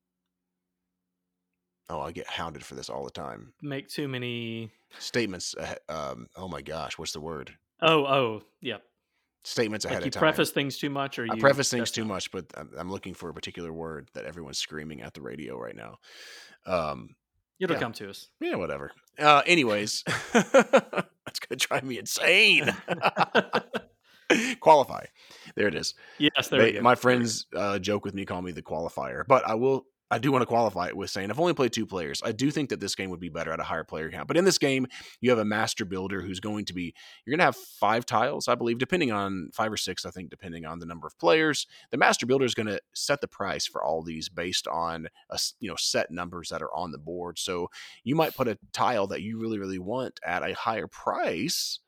Oh, I get hounded for this all the time. Make too many statements. Um, oh my gosh, what's the word? Oh, oh, yeah. Statements ahead like you of time. preface things too much, or I you preface things too much, but I'm, I'm, looking for a particular word that everyone's screaming at the radio right now. Um, It'll yeah. come to us. Yeah, whatever. Uh, anyways, (laughs) that's gonna drive me insane. (laughs) Qualify. There it is. Yes, there they, My friends uh, joke with me, call me the qualifier, but I will I do want to qualify it with saying I've only played two players. I do think that this game would be better at a higher player count. But in this game, you have a master builder who's going to be you're going to have five tiles, I believe, depending on five or six, I think, depending on the number of players. The master builder is going to set the price for all these based on a you know set numbers that are on the board. So you might put a tile that you really really want at a higher price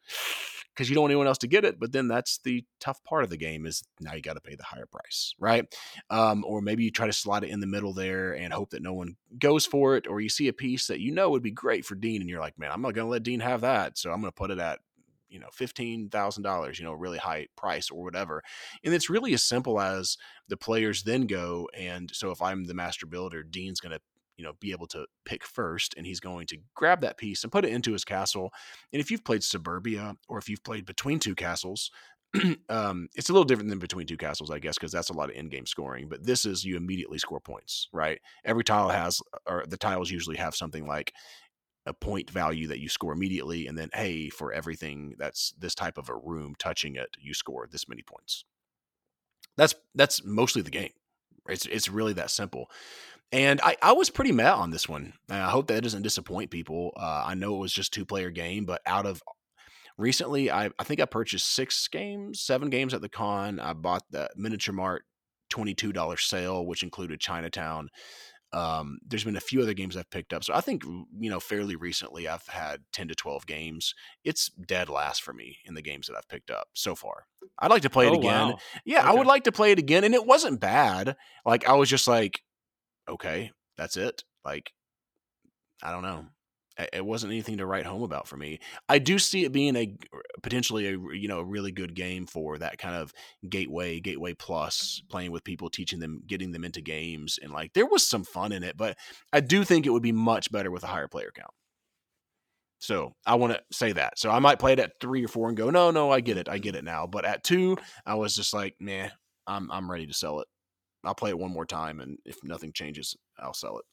because you don't want anyone else to get it. But then that's the tough part of the game is now you got to pay the higher price, right? Um, or maybe you try to slide it in the middle there and hope that no one goes for it, or you see a piece that you know would be great for Dean, and you're like, man, I'm not going to let Dean have that, so I'm going to put it at you know fifteen thousand dollars, you know, really high price or whatever. And it's really as simple as the players then go and so if I'm the master builder, Dean's going to you know be able to pick first and he's going to grab that piece and put it into his castle. And if you've played suburbia or if you've played between two castles (clears throat) um, it's a little different than between two castles i guess because that's a lot of in-game scoring but this is you immediately score points right? Every tile has or the tiles usually have something like a point value that you score immediately and then hey for everything that's this type of a room touching it you score this many points. That's that's mostly the game. It's it's really that simple and I, I was pretty mad on this one. I hope that doesn't disappoint people. Uh, I know it was just two player game, but out of recently, I, I think I purchased six games, seven games at the con. I bought the Miniature Mart $22 sale, which included Chinatown. Um, there's been a few other games I've picked up. So I think, you know, fairly recently I've had 10 to 12 games. It's dead last for me in the games that I've picked up so far. I'd like to play it oh, again. Wow. Yeah, okay. I would like to play it again. And it wasn't bad. Like I was just like, okay, that's it. Like, I don't know. It wasn't anything to write home about for me. I do see it being a potentially a you know a really good game for that kind of gateway, gateway plus, playing with people, teaching them, getting them into games, and like there was some fun in it. But I do think it would be much better with a higher player count. So I want to say that. So I might play it at three or four and go, no, no, I get it, I get it now. But at two, I was just like, man, I'm I'm ready to sell it. I'll play it one more time, and if nothing changes, I'll sell it.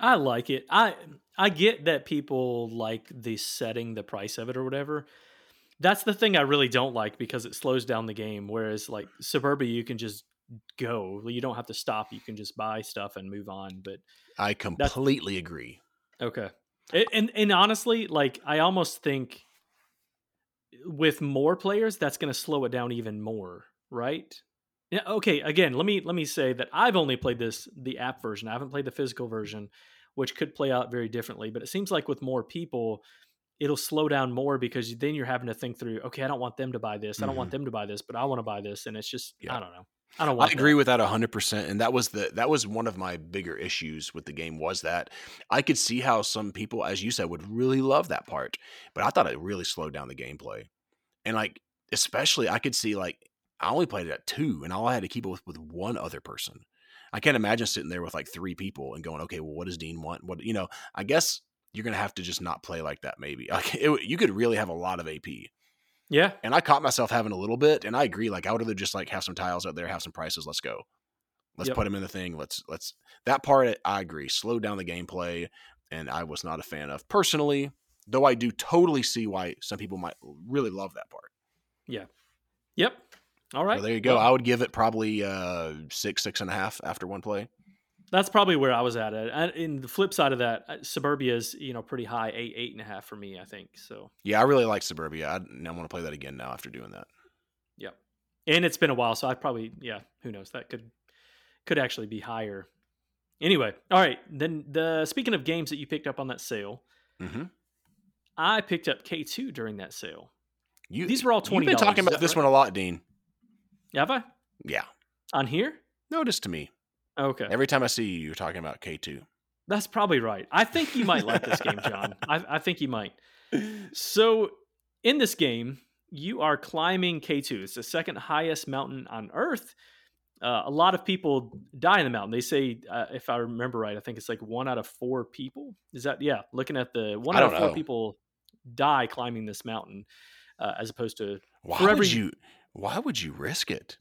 I like it. I I get that people like the setting, the price of it, or whatever. That's the thing I really don't like because it slows down the game. Whereas like Suburbia, you can just go. You don't have to stop. You can just buy stuff and move on. But I completely agree. Okay, and, and and honestly, like I almost think with more players, that's going to slow it down even more, right? Yeah, okay, again, let me let me say that I've only played this the app version. I haven't played the physical version, which could play out very differently, but it seems like with more people, it'll slow down more because then you're having to think through, okay, I don't want them to buy this. I don't mm-hmm. want them to buy this, but I want to buy this and it's just yeah. I don't know. I don't I agree that. with that 100% and that was the that was one of my bigger issues with the game was that I could see how some people as you said would really love that part, but I thought it really slowed down the gameplay. And like especially I could see like I only played it at two, and all I had to keep it with with one other person. I can't imagine sitting there with like three people and going, okay, well, what does Dean want? What you know? I guess you're gonna have to just not play like that. Maybe (laughs) like it, you could really have a lot of AP. Yeah, and I caught myself having a little bit, and I agree. Like I would rather just like have some tiles out there, have some prices. Let's go. Let's yep. put them in the thing. Let's let's that part. I agree. Slow down the gameplay, and I was not a fan of personally. Though I do totally see why some people might really love that part. Yeah. Yep. All right. So there you go. I would give it probably uh, six, six and a half after one play. that's probably where I was at. It. And in the flip side of that, uh, Suburbia is you know pretty high, eight, eight and a half for me. I think so. Yeah, I really like Suburbia. I, I want to play that again now after doing that. Yep. And it's been a while, so I probably yeah. Who knows? That could could actually be higher. Anyway, all right. Then the speaking of games that you picked up on that sale, Mm-hmm. I picked up K2 during that sale. You, These were all twenty. You've been talking about this one a lot, Dean. Have I Yeah. on here? Notice to me. Okay, Every time I see you, you're talking about K2. that's probably right. I think you might like this game, John. (laughs) I, I think you might. So, in this game, you are climbing K2. It's the second highest mountain on Earth. Uh, a lot of people die in the mountain. They say, uh, if I remember right, I think it's like one out of four people. Is that yeah? Looking at the one out of four know. people die climbing this mountain, uh, as opposed to Why would you? Why would you risk it?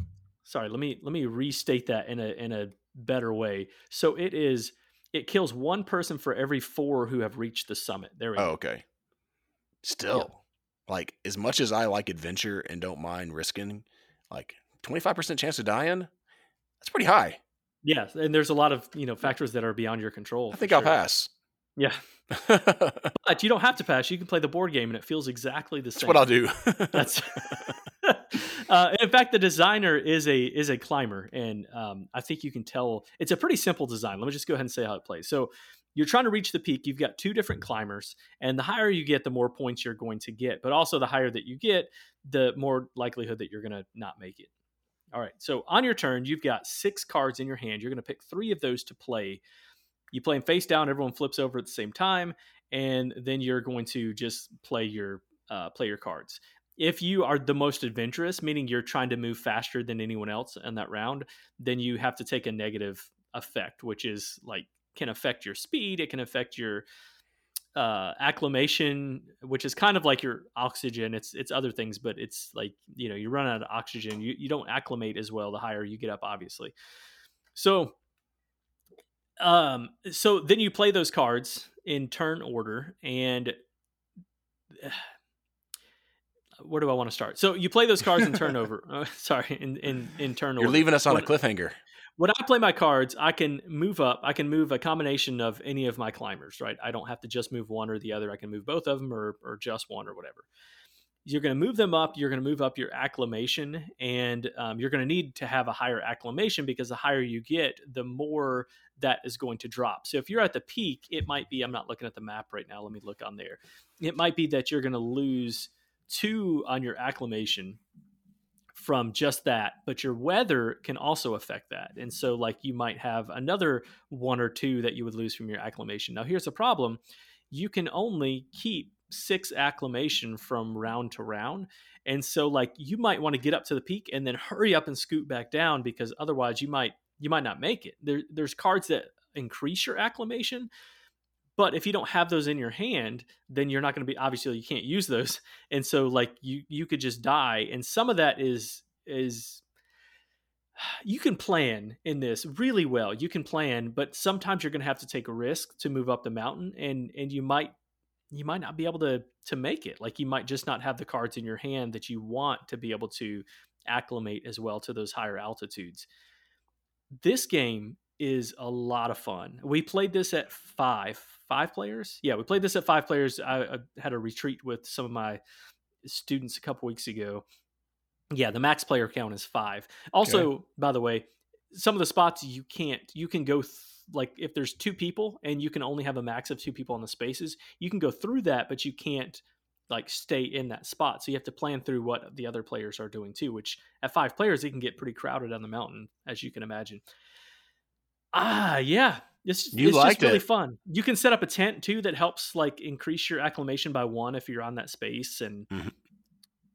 sorry let me let me restate that in a in a better way so it is it kills one person for every four who have reached the summit there we Oh, go okay. Still, like as much as I like adventure and don't mind risking, like 25% chance of dying, that's pretty high. yeah and there's a lot of you know factors that are beyond your control I think I'll pass. Yeah. (laughs) But you don't have to pass. You can play the board game and it feels exactly the That's same. what I'll do. (laughs) that's (laughs) uh, in fact the designer is a is a climber and um, i think you can tell it's a pretty simple design. Let me just go ahead and say how it plays. So you're trying to reach the peak. You've got two different climbers and the higher you get the more points you're going to get. But also the higher that you get the more likelihood that you're going to not make it. All right. So on your turn you've got six cards in your hand. You're going to pick three of those to play you play them face down everyone flips over at the same time and then you're going to just play your uh, play your cards if you are the most adventurous, meaning you're trying to move faster than anyone else in that round, then you have to take a negative effect, which is like can affect your speed. It can affect your uh, acclimation, which is kind of like your oxygen. It's it's other things, but it's like you know you run out of oxygen. You you don't acclimate as well the higher you get up, obviously. So, um, so then you play those cards in turn order, and where do I want to start? So you play those (laughs) cards in turnover. uh, (laughs) sorry, in in in turn You're order. leaving us on a cliffhanger. when I play my cards, I can move up. I can move a combination of any of my climbers, right? I don't have to just move one or the other. I can move both of them or, or just one or whatever. You're going to move them up. You're going to move up your acclimation, and um, you're going to need to have a higher acclimation because the higher you get, the more that is going to drop. So if you're at the peak, it might be. I'm not looking at the map right now. Let me look on there. It might be that you're going to lose two on your acclimation from just that but your weather can also affect that and so like you might have another one or two that you would lose from your acclimation now here's the problem you can only keep six acclimation from round to round and so like you might want to get up to the peak and then hurry up and scoot back down because otherwise you might you might not make it. There, there's cards that increase your acclimation but if you don't have those in your hand then you're not going to be obviously you can't use those. (laughs) And so like you you could just die. And some of that is is (sighs) you can plan in this really well. You can plan but sometimes you're going to have to take a risk to move up the mountain and and you might you might not be able to to make it. Like you might just not have the cards in your hand that you want to be able to acclimate as well to those higher altitudes this game is a lot of fun. We played this at five five players? Yeah we played this at five players. I, I had a retreat with some of my students a couple weeks ago. Yeah the max player count is five. Also by the way some of the spots you can't you can go th- like if there's two people and you can only have a max of two people on the spaces you can go through that but you can't like stay in that spot so you have to plan through what the other players are doing too which at five players it can get pretty crowded on the mountain as you can imagine ah yeah it's, You it's just really it. fun you can set up a tent too that helps like increase your acclimation by one if you're on that space and Mhm.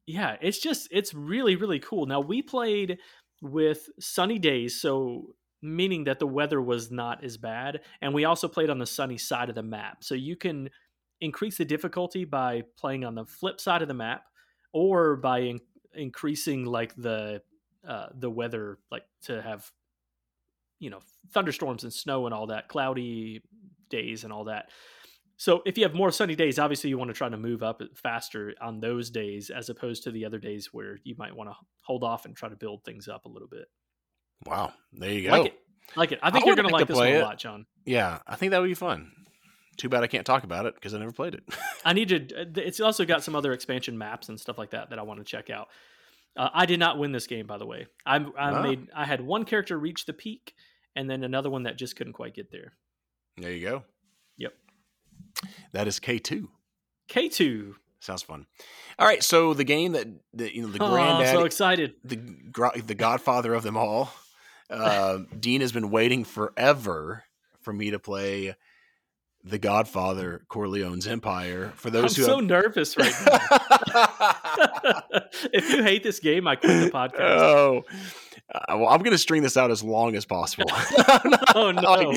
yeah it's just it's really really cool now we played with sunny days so meaning that the weather was not as bad and we also played on the sunny side of the map so you can increase the difficulty by playing on the flip side of the map or by in- increasing like the uh, the weather like to have you know thunderstorms and snow and all that cloudy days and all that So if you have more sunny days, obviously you want to try to move up faster on those days as opposed to the other days where you might want to hold off and try to build things up a little bit. Wow, there you go. Like it. Like it. I think I you're going to like like to this one a lot, John. Yeah, I think that would be fun. Too bad I can't talk about it because I never played it. (laughs) I need to. It's also got some other expansion maps and stuff like that that I want to check out. Uh, I did not win this game, by the way. I, I Ah. made. I had one character reach the peak, and then another one that just couldn't quite get there. there you go. Yep. That is K2. K two. Sounds fun. All right, so the game that, that you know the (laughs) Oh, I'm so excited. the the godfather of them all. Uh, (laughs) Dean has been waiting forever for me to play the Godfather Corleone's Empire. For I'm those who so have... nervous right (laughs) now. if you hate this game, I quit the podcast. oh, uh, well, I'm going to string this out as long as possible. (laughs) Oh no.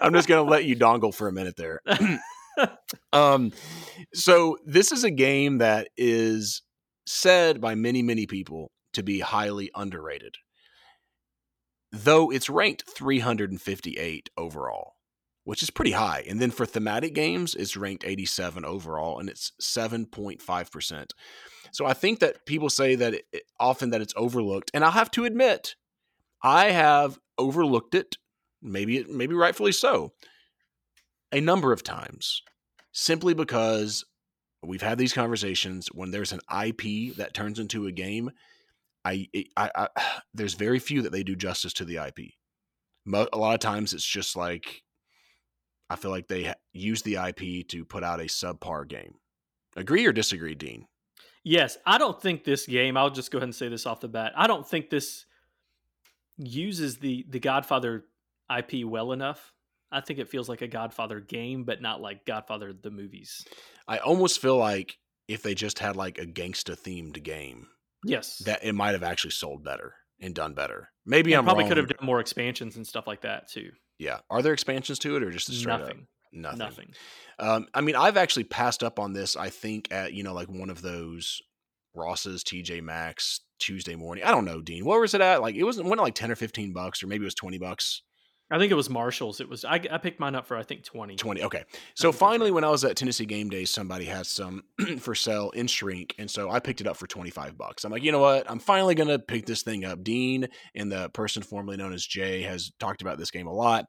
I'm just going to let you dongle for a minute there. (laughs) (clears throat) um, so this is a game that is said by many, many people to be highly underrated, though it's ranked 358 overall, which is pretty high. And then for thematic games, it's ranked 87 overall, and it's 7.5%. So I think that people say that it, often that it's overlooked, and I'll have to admit, I have overlooked it, maybe maybe rightfully so, a number of times, simply because we've had these conversations when there's an IP that turns into a game. I, I, I (sighs) there's very few that they do justice to the IP. A lot of times it's just like I feel like they ha- use the IP to put out a subpar game. Agree or disagree, Dean? Yes, I don't think this game. I'll just go ahead and say this off the bat. I don't think this uses the the Godfather IP well enough. I think it feels like a Godfather game, but not like Godfather the movies. I almost feel like if they just had like a gangsta themed game, Yes, that it might have actually sold better and done better. Maybe And I'm probably wrong. could have done more expansions and stuff like that too. Yeah. Are there expansions to it or just a straight Nothing, up nothing? nothing. Um, I mean, I've actually passed up on this. I think at you know like one of those Ross's, TJ Maxx Tuesday morning. I don't know, Dean. What was it at? Like it wasn't went at like ten or fifteen bucks, or maybe it was twenty bucks. I think it was Marshalls. It was I, I picked mine up for I think twenty. 20 okay. So finally when i was at tennessee game day, somebody had some (clears throat) for sale in shrink and so i picked it up for 25 bucks. I'm like you know what? I'm finally gonna pick this thing up. Dean and the person formerly known as jay has talked about this game a lot.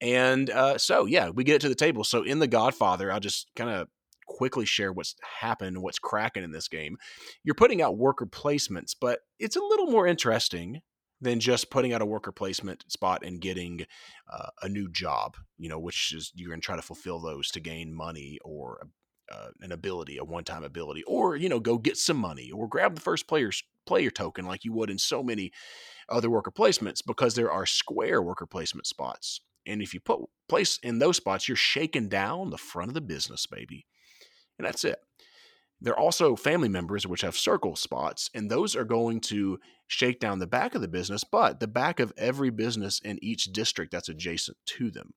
And uh, so yeah we get it to the table. So in the godfather i'll just kind of quickly share what's happened what's cracking in this game. You're putting out worker placements but it's a little more interesting than just putting out a worker placement spot and getting uh, a new job, you know, which is you're going to try to fulfill those to gain money or uh, an ability, a one-time ability, or you know, go get some money or grab the first player's player token like you would in so many other worker placements because there are square worker placement spots. And if you put place in those spots, you're shaking down the front of the business, baby. And that's it. They're also family members, which have circle spots, and those are going to shake down the back of the business, but the back of every business in each district that's adjacent to them.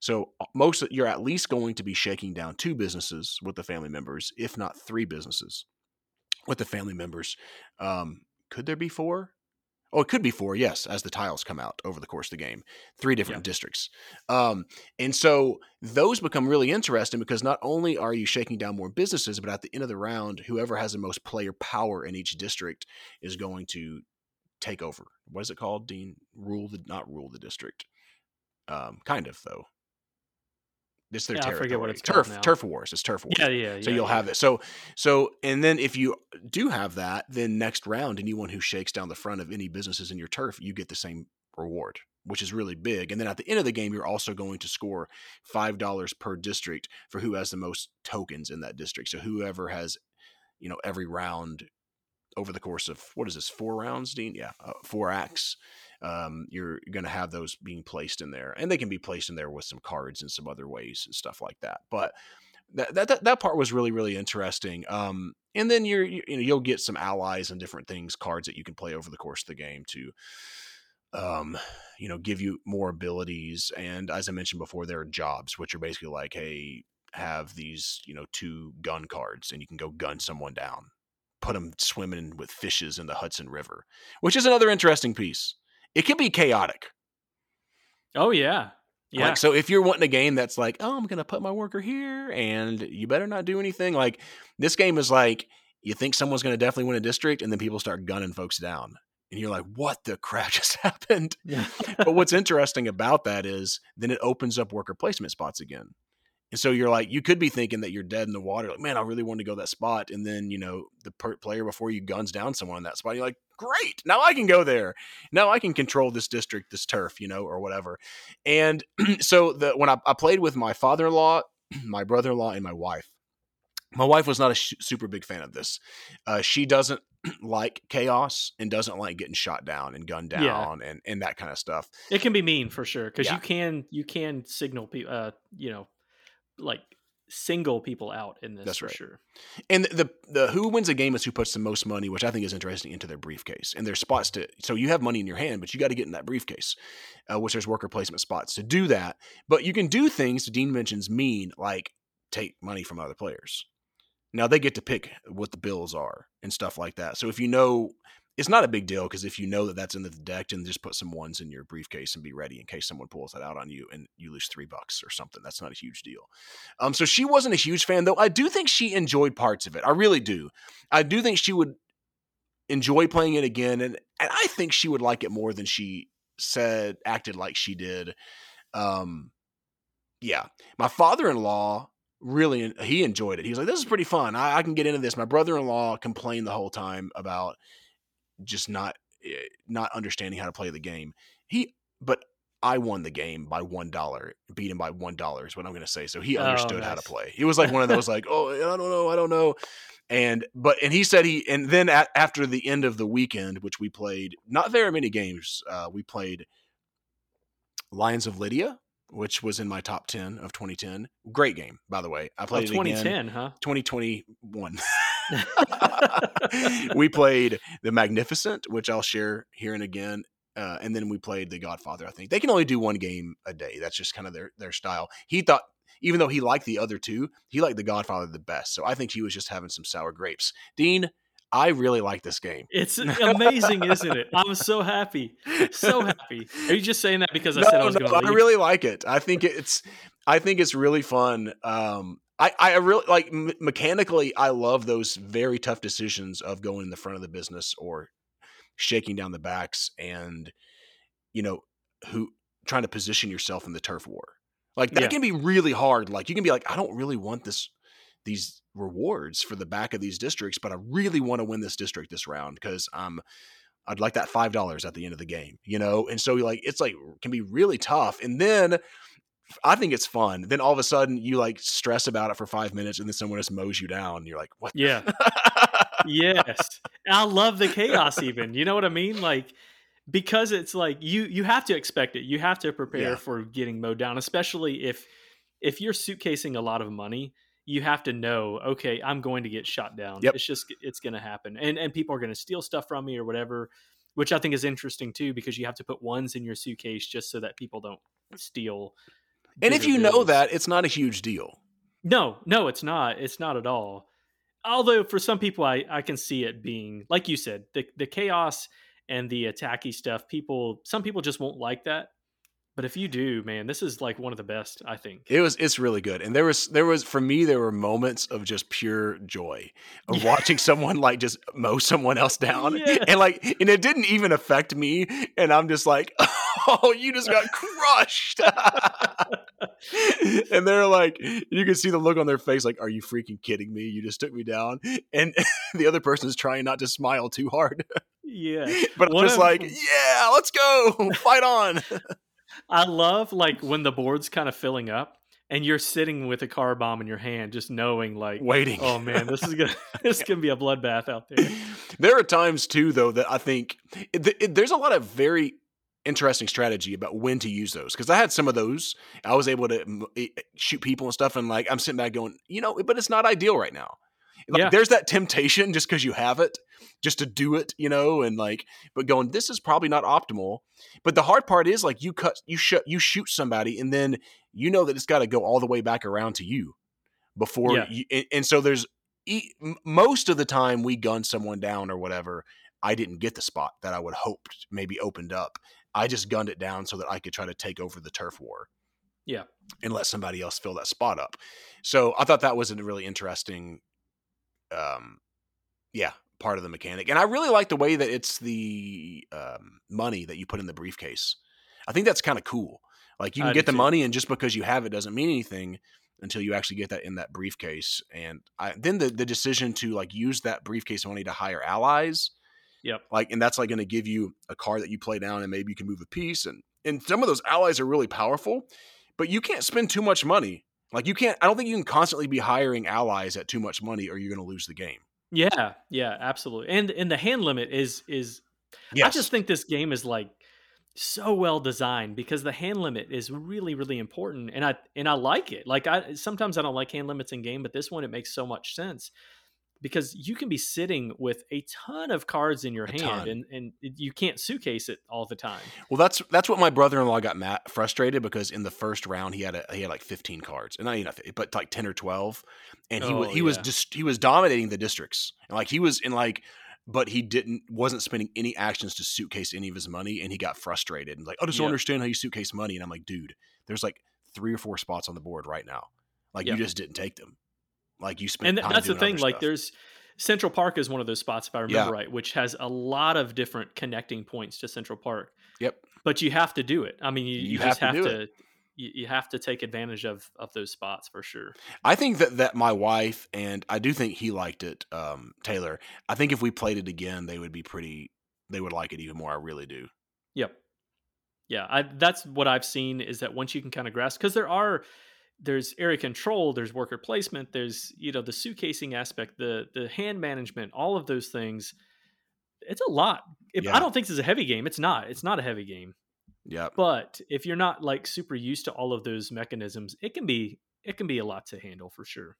So most of, you're at least going to be shaking down two businesses with the family members, if not three businesses with the family members. Um, could there be four? Oh, it could be four, yes, as the tiles come out over the course of the game. Three different districts. Um, and so those become really interesting because not only are you shaking down more businesses, but at the end of the round, whoever has the most player power in each district is going to take over. What is it called, Dean? Rule the not rule the district. Um, kind of though. It's their Yeah, I territory. forget what it's turf now. turf wars. It's turf wars. Yeah, yeah. So you'll yeah. have it. So so and then if you do have that, then next round, anyone who shakes down the front of any businesses in your turf, you get the same reward, which is really big. And then at the end of the game, you're also going to score five dollars per district for who has the most tokens in that district. So whoever has, you know, every round over the course of what is this four rounds, Dean? Yeah, uh, four acts. Um, you're going to have those being placed in there, and they can be placed in there with some cards and some other ways and stuff like that. But that that that, part was really really interesting. Um, and then you're you, you know you'll get some allies and different things, cards that you can play over the course of the game to, um, you know, give you more abilities. And as I mentioned before, there are jobs which are basically like, hey, have these you know two gun cards, and you can go gun someone down, put them swimming with fishes in the Hudson River, which is another interesting piece. It can be chaotic. Oh yeah, Yeah. Like, so if you're wanting a game that's like, oh, I'm gonna put my worker here, and you better not do anything. Like this game is like, you think someone's gonna definitely win a district, and then people start gunning folks down, and you're like, what the crap (laughs) just happened? yeah. but what's interesting about that is then it opens up worker placement spots again. And so you're like, you could be thinking that you're dead in the water. Like, man, I really want to go that spot. And then, you know, the per- player before you guns down someone in that spot. You're like, great. Now I can go there. Now I can control this district, this turf, you know, or whatever. And (clears throat) so the when I, I played with my father in law, (clears throat) my brother in law, and my wife, my wife was not a sh- super big fan of this. Uh, she doesn't (clears throat) like chaos and doesn't like getting shot down and gunned down Yeah. and, and that kind of stuff. It can be mean for sure because Yeah. you can you can signal people, uh, you know, like single people out in this That's for right. sure. And the the who wins a game is who puts the most money, which I think is interesting, into their briefcase. And there's spots to so you have money in your hand, but you got to get in that briefcase, uh, which there's worker placement spots to do that. But you can do things Dean mentions mean like take money from other players. Now they get to pick what the bills are and stuff like that. So if you know, it's not a big deal because if you know that that's in the deck, then just put some ones in your briefcase and be ready in case someone pulls that out on you and you lose three bucks or something. That's not a huge deal. Um, so she wasn't a huge fan, though. I do think she enjoyed parts of it. I really do. I do think she would enjoy playing it again, and and I think she would like it more than she said acted like she did. Um, yeah, my father-in-law really he enjoyed it. He was like, "This is pretty fun. I, I can get into this." My brother-in-law complained the whole time about just not eh, not understanding how to play the game. He, but I won the game by one dollar, beat him by one dollar is what I'm going to say. So he Oh, understood how to play. He was like one of those like, oh, I don't know, I don't know. And but and he said he and then at, after the end of the weekend, which we played not very many games, uh, we played Lions of Lydia, which was in my top ten of 2010. Great game, by the way. I Oh, played again. 2010, huh? 2021. (laughs) (laughs) we played The Magnificent, which I'll share here and again. Uh, and then we played The Godfather, I think. They can only do one game a day. That's just kind of their, their style. He thought, even though he liked the other two, he liked The Godfather the best. So I think he was just having some sour grapes. Dean, I really like this game. It's (laughs) amazing, isn't it? I'm so happy, so happy. Are you just saying that because I said I was going to I really like it. I think it's I think it's really fun. Um, I I really like m- mechanically. I love those very tough decisions of going in the front of the business or shaking down the backs, and you know who trying to position yourself in the turf war. Like that Yeah. can be really hard. Like you can be like, I don't really want this these rewards for the back of these districts, but I really want to win this district this round because I'm um, I'd like that five dollars at the end of the game, you know. And so like it's like can be really tough. And then I think it's fun. Then all of a sudden you like stress about it for five minutes, and then someone just mows you down. And you're like, what? Yeah. (laughs) yes. I love the chaos even. You know what I mean? Like because it's like you you have to expect it. You have to prepare Yeah. for getting mowed down, especially if if you're suitcasing a lot of money, you have to know, okay, I'm going to get shot down. Yep. It's just it's going to happen. And and people are going to steal stuff from me or whatever, which I think is interesting too because you have to put ones in your suitcase just so that people don't steal. And if you know that, it's not a huge deal. No, no, it's not. It's not at all. Although for some people, I, I can see it being like you said, the the chaos and the attacky stuff. People, some people just won't like that. But if you do, man, this is like one of the best. I think. It was it's really good. And there was there was for me there were moments of just pure joy of Yeah. watching someone like just mow someone else down. (laughs) Yeah. And like and it didn't even affect me and I'm just like, (laughs) "Oh, you just got crushed." (laughs) and they're like you can see the look on their face like, "Are you freaking kidding me? You just took me down." And (laughs) the other person is trying not to smile too hard. Yeah, (laughs) But I'm just of- like, "Yeah, let's go. Fight on." I love like when the board's kind of filling up and you're sitting with a car bomb in your hand, just knowing like, Waiting. oh man, this is gonna this is gonna be a bloodbath out there. there are times too though that i think it, it- there's a lot of very interesting strategy about when to use those because i had some of those i was able to shoot people and stuff and like i'm sitting back going you know but it's not ideal right now like, Yeah. there's that temptation just because you have it just to do it you know and like but going this is probably not optimal but the hard part is like you cut you shut you shoot somebody and then you know that it's got to go all the way back around to you before Yeah. you and, and so there's e- most of the time we gun someone down or whatever i didn't get the spot that i would hoped maybe opened up i just gunned it down so that i could try to take over the turf war Yeah. and let somebody else fill that spot up. So I thought that was a really interesting, um, yeah, part of the mechanic, and I really like the way that it's the um, money that you put in the briefcase. I think that's kind of cool. Like you can do get the too. money, and just because you have it doesn't mean anything until you actually get that in that briefcase. And I, then the the decision to like use that briefcase money to hire allies Yep. like and that's like going to give you a card that you play down and maybe you can move a piece and and some of those allies are really powerful but you can't spend too much money like you can't i don't think you can constantly be hiring allies at too much money or you're going to lose the game Yeah. Yeah. Absolutely. And and the hand limit is is I just think this game is like so well designed because the hand limit is really really important and I and I like it. Like I sometimes I don't like hand limits in game, but this one it makes so much sense because you can be sitting with a ton of cards in your A hand ton. and and you can't suitcase it all the time. well that's that's what my brother-in-law got mad, frustrated because in the first round he had a, he had like 15 cards and not enough but like 10 or 12 and he was Oh, he was just he was dominating the districts and like he was in like but he didn't wasn't spending any actions to suitcase any of his money and he got frustrated and like I just don't understand how you suitcase money and I'm like dude there's like three or four spots on the board right now like Yep. you just didn't take them like you spend, and time that's the thing like stuff. there's central park is one of those spots if i remember Yeah. right which has a lot of different connecting points to central park yep but you have to do it i mean you, You you, have just to have to. You, you have to take advantage of of those spots for sure I think that that my wife and I do think he liked it um Taylor I think if we played it again they would be pretty they would like it even more I really do yep yeah I, that's what i've seen is that once you can kind of grasp because there are there's area control there's worker placement there's you know the suitcasing aspect the the hand management all of those things. It's a lot. If, Yeah. i don't think this is a heavy game. It's not. It's not a heavy game. Yeah but if you're not like super used to all of those mechanisms it can be it can be a lot to handle for sure.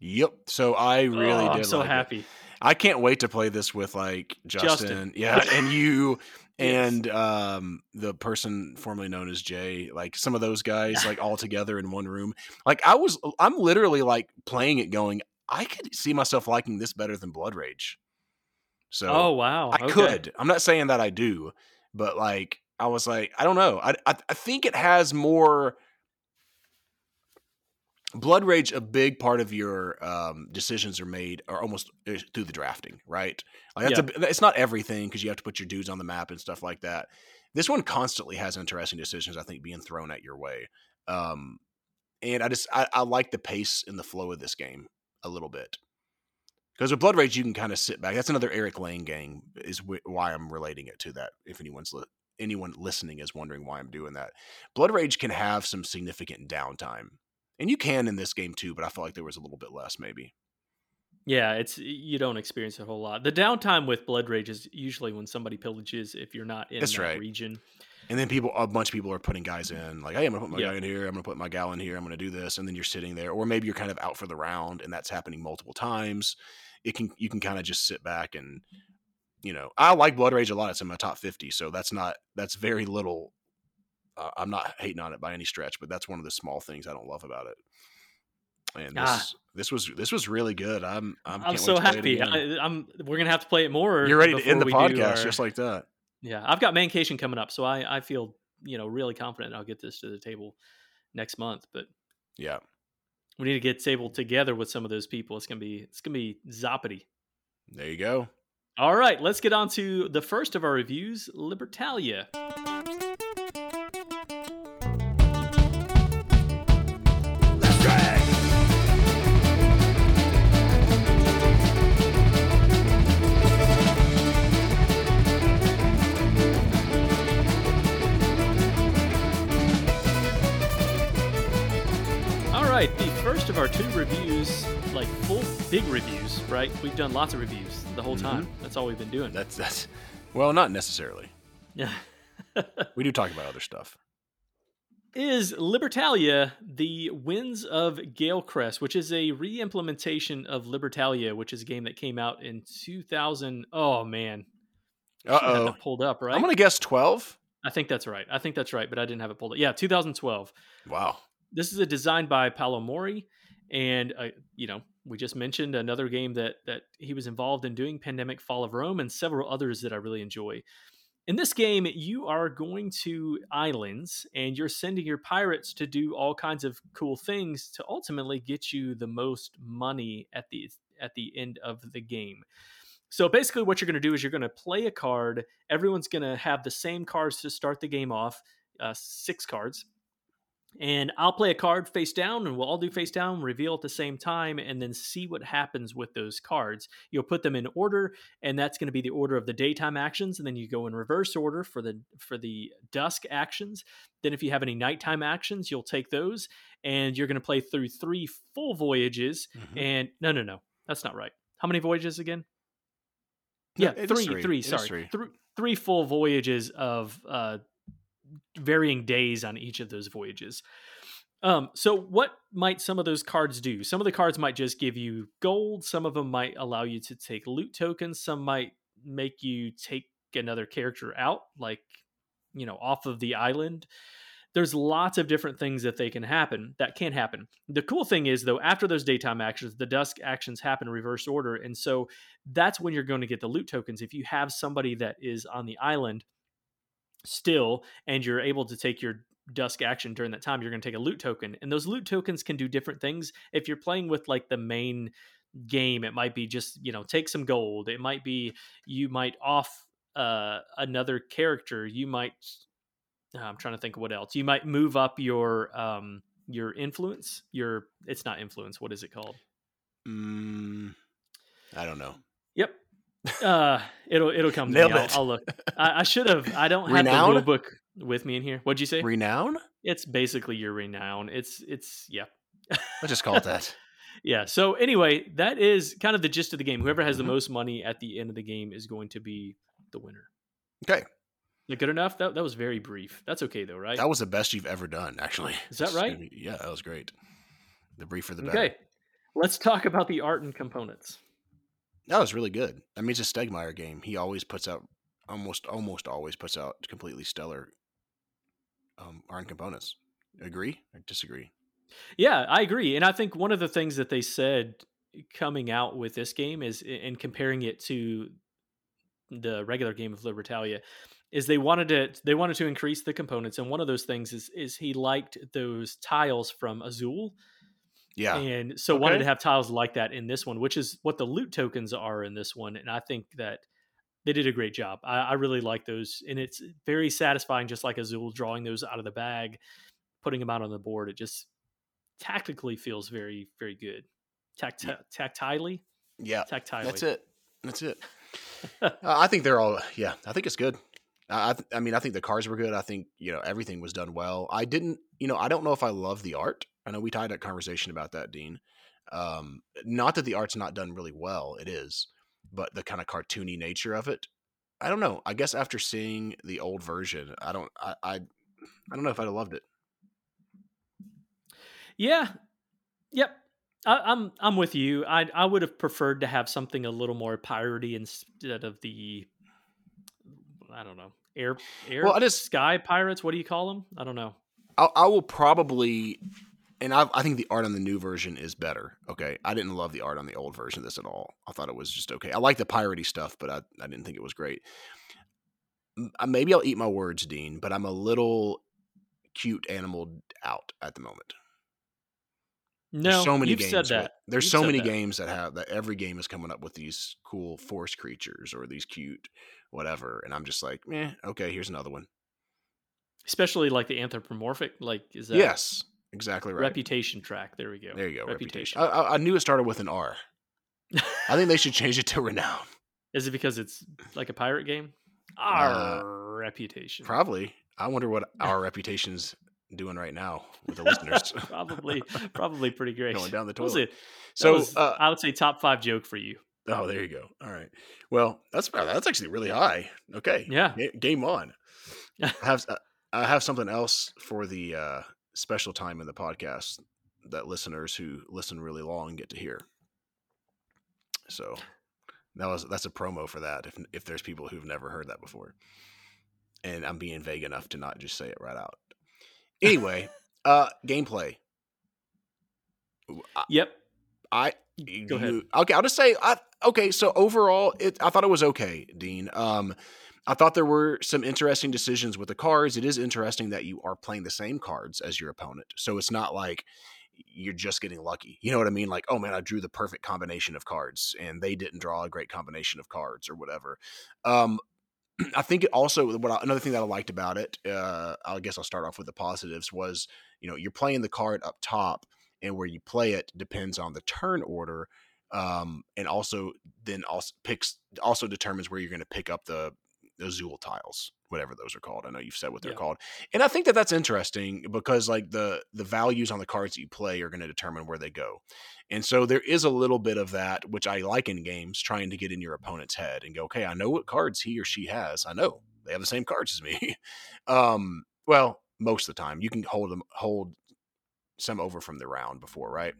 Yep so I really Oh, did i'm so like it. happy. I can't wait to play this with like Justin, Justin. yeah, and you Yes. and um the person formerly known as Jay, like some of those (laughs) guys like all together in one room. Like I was I'm literally like playing it going, I could see myself liking this better than Blood Rage. So oh wow I okay. could. I'm not saying that I do, but like I was like, I don't know. I I, I think it has more Blood Rage. A big part of your um, decisions are made are almost uh, through the drafting, right? Like that's a, it's not everything because you have to put your dudes on the map and stuff like that. This one constantly has interesting decisions. I think being thrown at your way, um, and I just I, I like the pace and the flow of this game a little bit. Because with Blood Rage, you can kind of sit back. That's another Eric Lang game. Is wh- why I'm relating it to that. If anyone's li- anyone listening is wondering why I'm doing that, Blood Rage can have some significant downtime, and you can in this game too. But I felt like there was a little bit less, maybe. yeah it's you don't experience a whole lot the downtime with blood rage is usually when somebody pillages if you're not in That's that right. region And then people, a bunch of people are putting guys in, like, hey, I'm gonna put my Yeah. guy in here. I'm gonna put my gal in here. I'm gonna do this, and then you're sitting there, or maybe you're kind of out for the round, and that's happening multiple times. It can you can kind of just sit back and, you know, I like Blood Rage a lot. It's in my top 50, so that's not that's very little. Uh, I'm not hating on it by any stretch, but that's one of the small things I don't love about it. And this Ah. this was this was really good. I'm I'm, i'm so to play it happy. I, i'm we're gonna have to play it more You're ready to end the before we do podcast our- just like that. yeah i've got mancation coming up so i i feel you know really confident i'll get this to the table next month but Yeah. we need to get table together with some of those people it's gonna be it's gonna be zoppity There you go. all right let's get on to the first of our reviews libertalia big reviews, right? We've done lots of reviews the whole time. That's all we've been doing. That's that's well, not necessarily. Yeah. (laughs) We do talk about other stuff. is Libertalia the Winds of Galecrest, which is a re-implementation of Libertalia, which is a game that came out in 2000. Oh man, uh oh, pulled up, right? I'm gonna guess twelve. I think that's right. I think that's right, but I didn't have it pulled up. Yeah, 2012. Wow. this is a design by Paolo Mori, and uh, you know we just mentioned another game that that he was involved in doing, Pandemic: Fall of Rome, and several others that I really enjoy. in this game, you are going to islands and you're sending your pirates to do all kinds of cool things to ultimately get you the most money at the at the end of the game. So basically, what you're going to do is you're going to play a card. Everyone's going to have the same cards to start the game off, uh, six cards. And I'll play a card face down, and we'll all do face down, reveal at the same time, and then see what happens with those cards. You'll put them in order, and that's going to be the order of the daytime actions. And then you go in reverse order for the for the dusk actions. Then, if you have any nighttime actions, you'll take those, and you're going to play through three full voyages. Mm-hmm. And no, no, no, that's not right. How many voyages again? yeah, three, three, three. Sorry, three. Th- three full voyages of uh, varying days on each of those voyages. Um, so what might some of those cards do? Some of the cards might just give you gold. Some of them might allow you to take loot tokens. Some might make you take another character out, like you know, off of the island there's lots of different things that they can happen that can happen. The cool thing is though, after those daytime actions, the dusk actions happen in reverse order, and so that's when you're going to get the loot tokens. If you have somebody that is on the island still, and you're able to take your dusk action during that time, you're going to take a loot token, and those loot tokens can do different things. If you're playing with like the main game, it might be just you know take some gold. It might be you might off uh, another character. You might uh, I'm trying to think of what else. You might move up your um your influence. Your it's not influence. What is it called? Mm, I don't know. Yep. Uh, it'll it'll come to me. I'll, I'll, look. I, I, should have. I don't have renown? the rule book with me in here. What'd you say? Renown. It's basically your renown. It's it's yeah. Let's just call it that. (laughs) yeah. So anyway, that is kind of the gist of the game. Whoever has mm-hmm. the most money at the end of the game is going to be the winner. Okay. Good enough? That that was very brief. That's okay though, right? That was the best you've ever done, actually. Is that right? Yeah, that was great. The briefer the better. Okay. Let's talk about the art and components. That was really good. I mean, it's a Stegmaier game. He always puts out almost almost always puts out completely stellar um, and components. Agree or disagree? Yeah, I agree. And I think one of the things that they said coming out with this game is in comparing it to the regular game of Libertalia is they wanted to they wanted to increase the components and one of those things is is he liked those tiles from Azul. Yeah. And so okay. wanted to have tiles like that in this one, which is what the loot tokens are in this one. And I think that they did a great job. I, I really like those. And it's very satisfying, just like Azul drawing those out of the bag, putting them out on the board. It just tactically feels very, very good. Tact- tactilely? Yeah. Tactilely. That's it. That's it. (laughs) uh, I think they're all, yeah, I think it's good. I, I mean, I think the cars were good. I think you know everything was done well. I didn't, you know, I don't know if I love the art. I know we tied a conversation about that, Dean. Um, not that the art's not done really well, it is, but the kind of cartoony nature of it. I don't know. I guess after seeing the old version, I don't, I, I, I don't know if I'd have loved it. Yeah. Yep. I, am I'm, I'm with you. I I would have preferred to have something a little more piratey instead of the I don't know air air well, I just, sky pirates. What do you call them? I don't know. I, I will probably, and I, I think the art on the new version is better. Okay, I didn't love the art on the old version of this at all. I thought it was just okay. I like the piratey stuff, but I, I didn't think it was great. Uh, maybe I'll eat my words, Dean, but I'm a little cute animal out at the moment. No, there's so many games. Said that. With, there's you've so many that. games that have that. Every game is coming up with these cool force creatures or these cute whatever. And I'm just like, eh, okay, here's another one. Especially like the anthropomorphic, like is that yes, exactly right. Reputation track. There we go. There you go. Reputation. reputation. I, I, knew it started with an R. I think they should change it to renown. (laughs) Is it because it's like a pirate game? Our uh, reputation. Probably. I wonder what (laughs) our reputation's doing right now with the listeners. (laughs) probably, probably pretty great. Going down the toilet. So was, uh, I would say top five joke for you. Oh, there you go. All right. Well, that's that's actually really high. Okay. Yeah. game on. I have uh, I have something else for the uh, special time in the podcast that listeners who listen really long get to hear. So that was that's a promo for that. If if there's people who've never heard that before, and I'm being vague enough to not just say it right out. Anyway, (laughs) uh, gameplay. Yep. I Go ahead. okay, I'll just say I, okay. So overall, it I thought it was okay, Dean. Um, I thought there were some interesting decisions with the cards. It is interesting that you are playing the same cards as your opponent. So it's not like you're just getting lucky. You know what I mean? Like, oh man, I drew the perfect combination of cards and they didn't draw a great combination of cards or whatever. Um, (clears throat) I think it also what I, another thing that I liked about it, uh, I guess I'll start off with the positives was, you know, you're playing the card up top and where you play it depends on the turn order. Um, and also then also picks also determines where you're going to pick up the Azul tiles, whatever those are called. I know you've said what they're yeah. called, and I think that that's interesting because like the the values on the cards that you play are going to determine where they go, and so there is a little bit of that which I like in games, trying to get in your opponent's head and go, okay, I know what cards he or she has. I know they have the same cards as me. (laughs) um, well, most of the time you can hold them hold some over from the round before, right?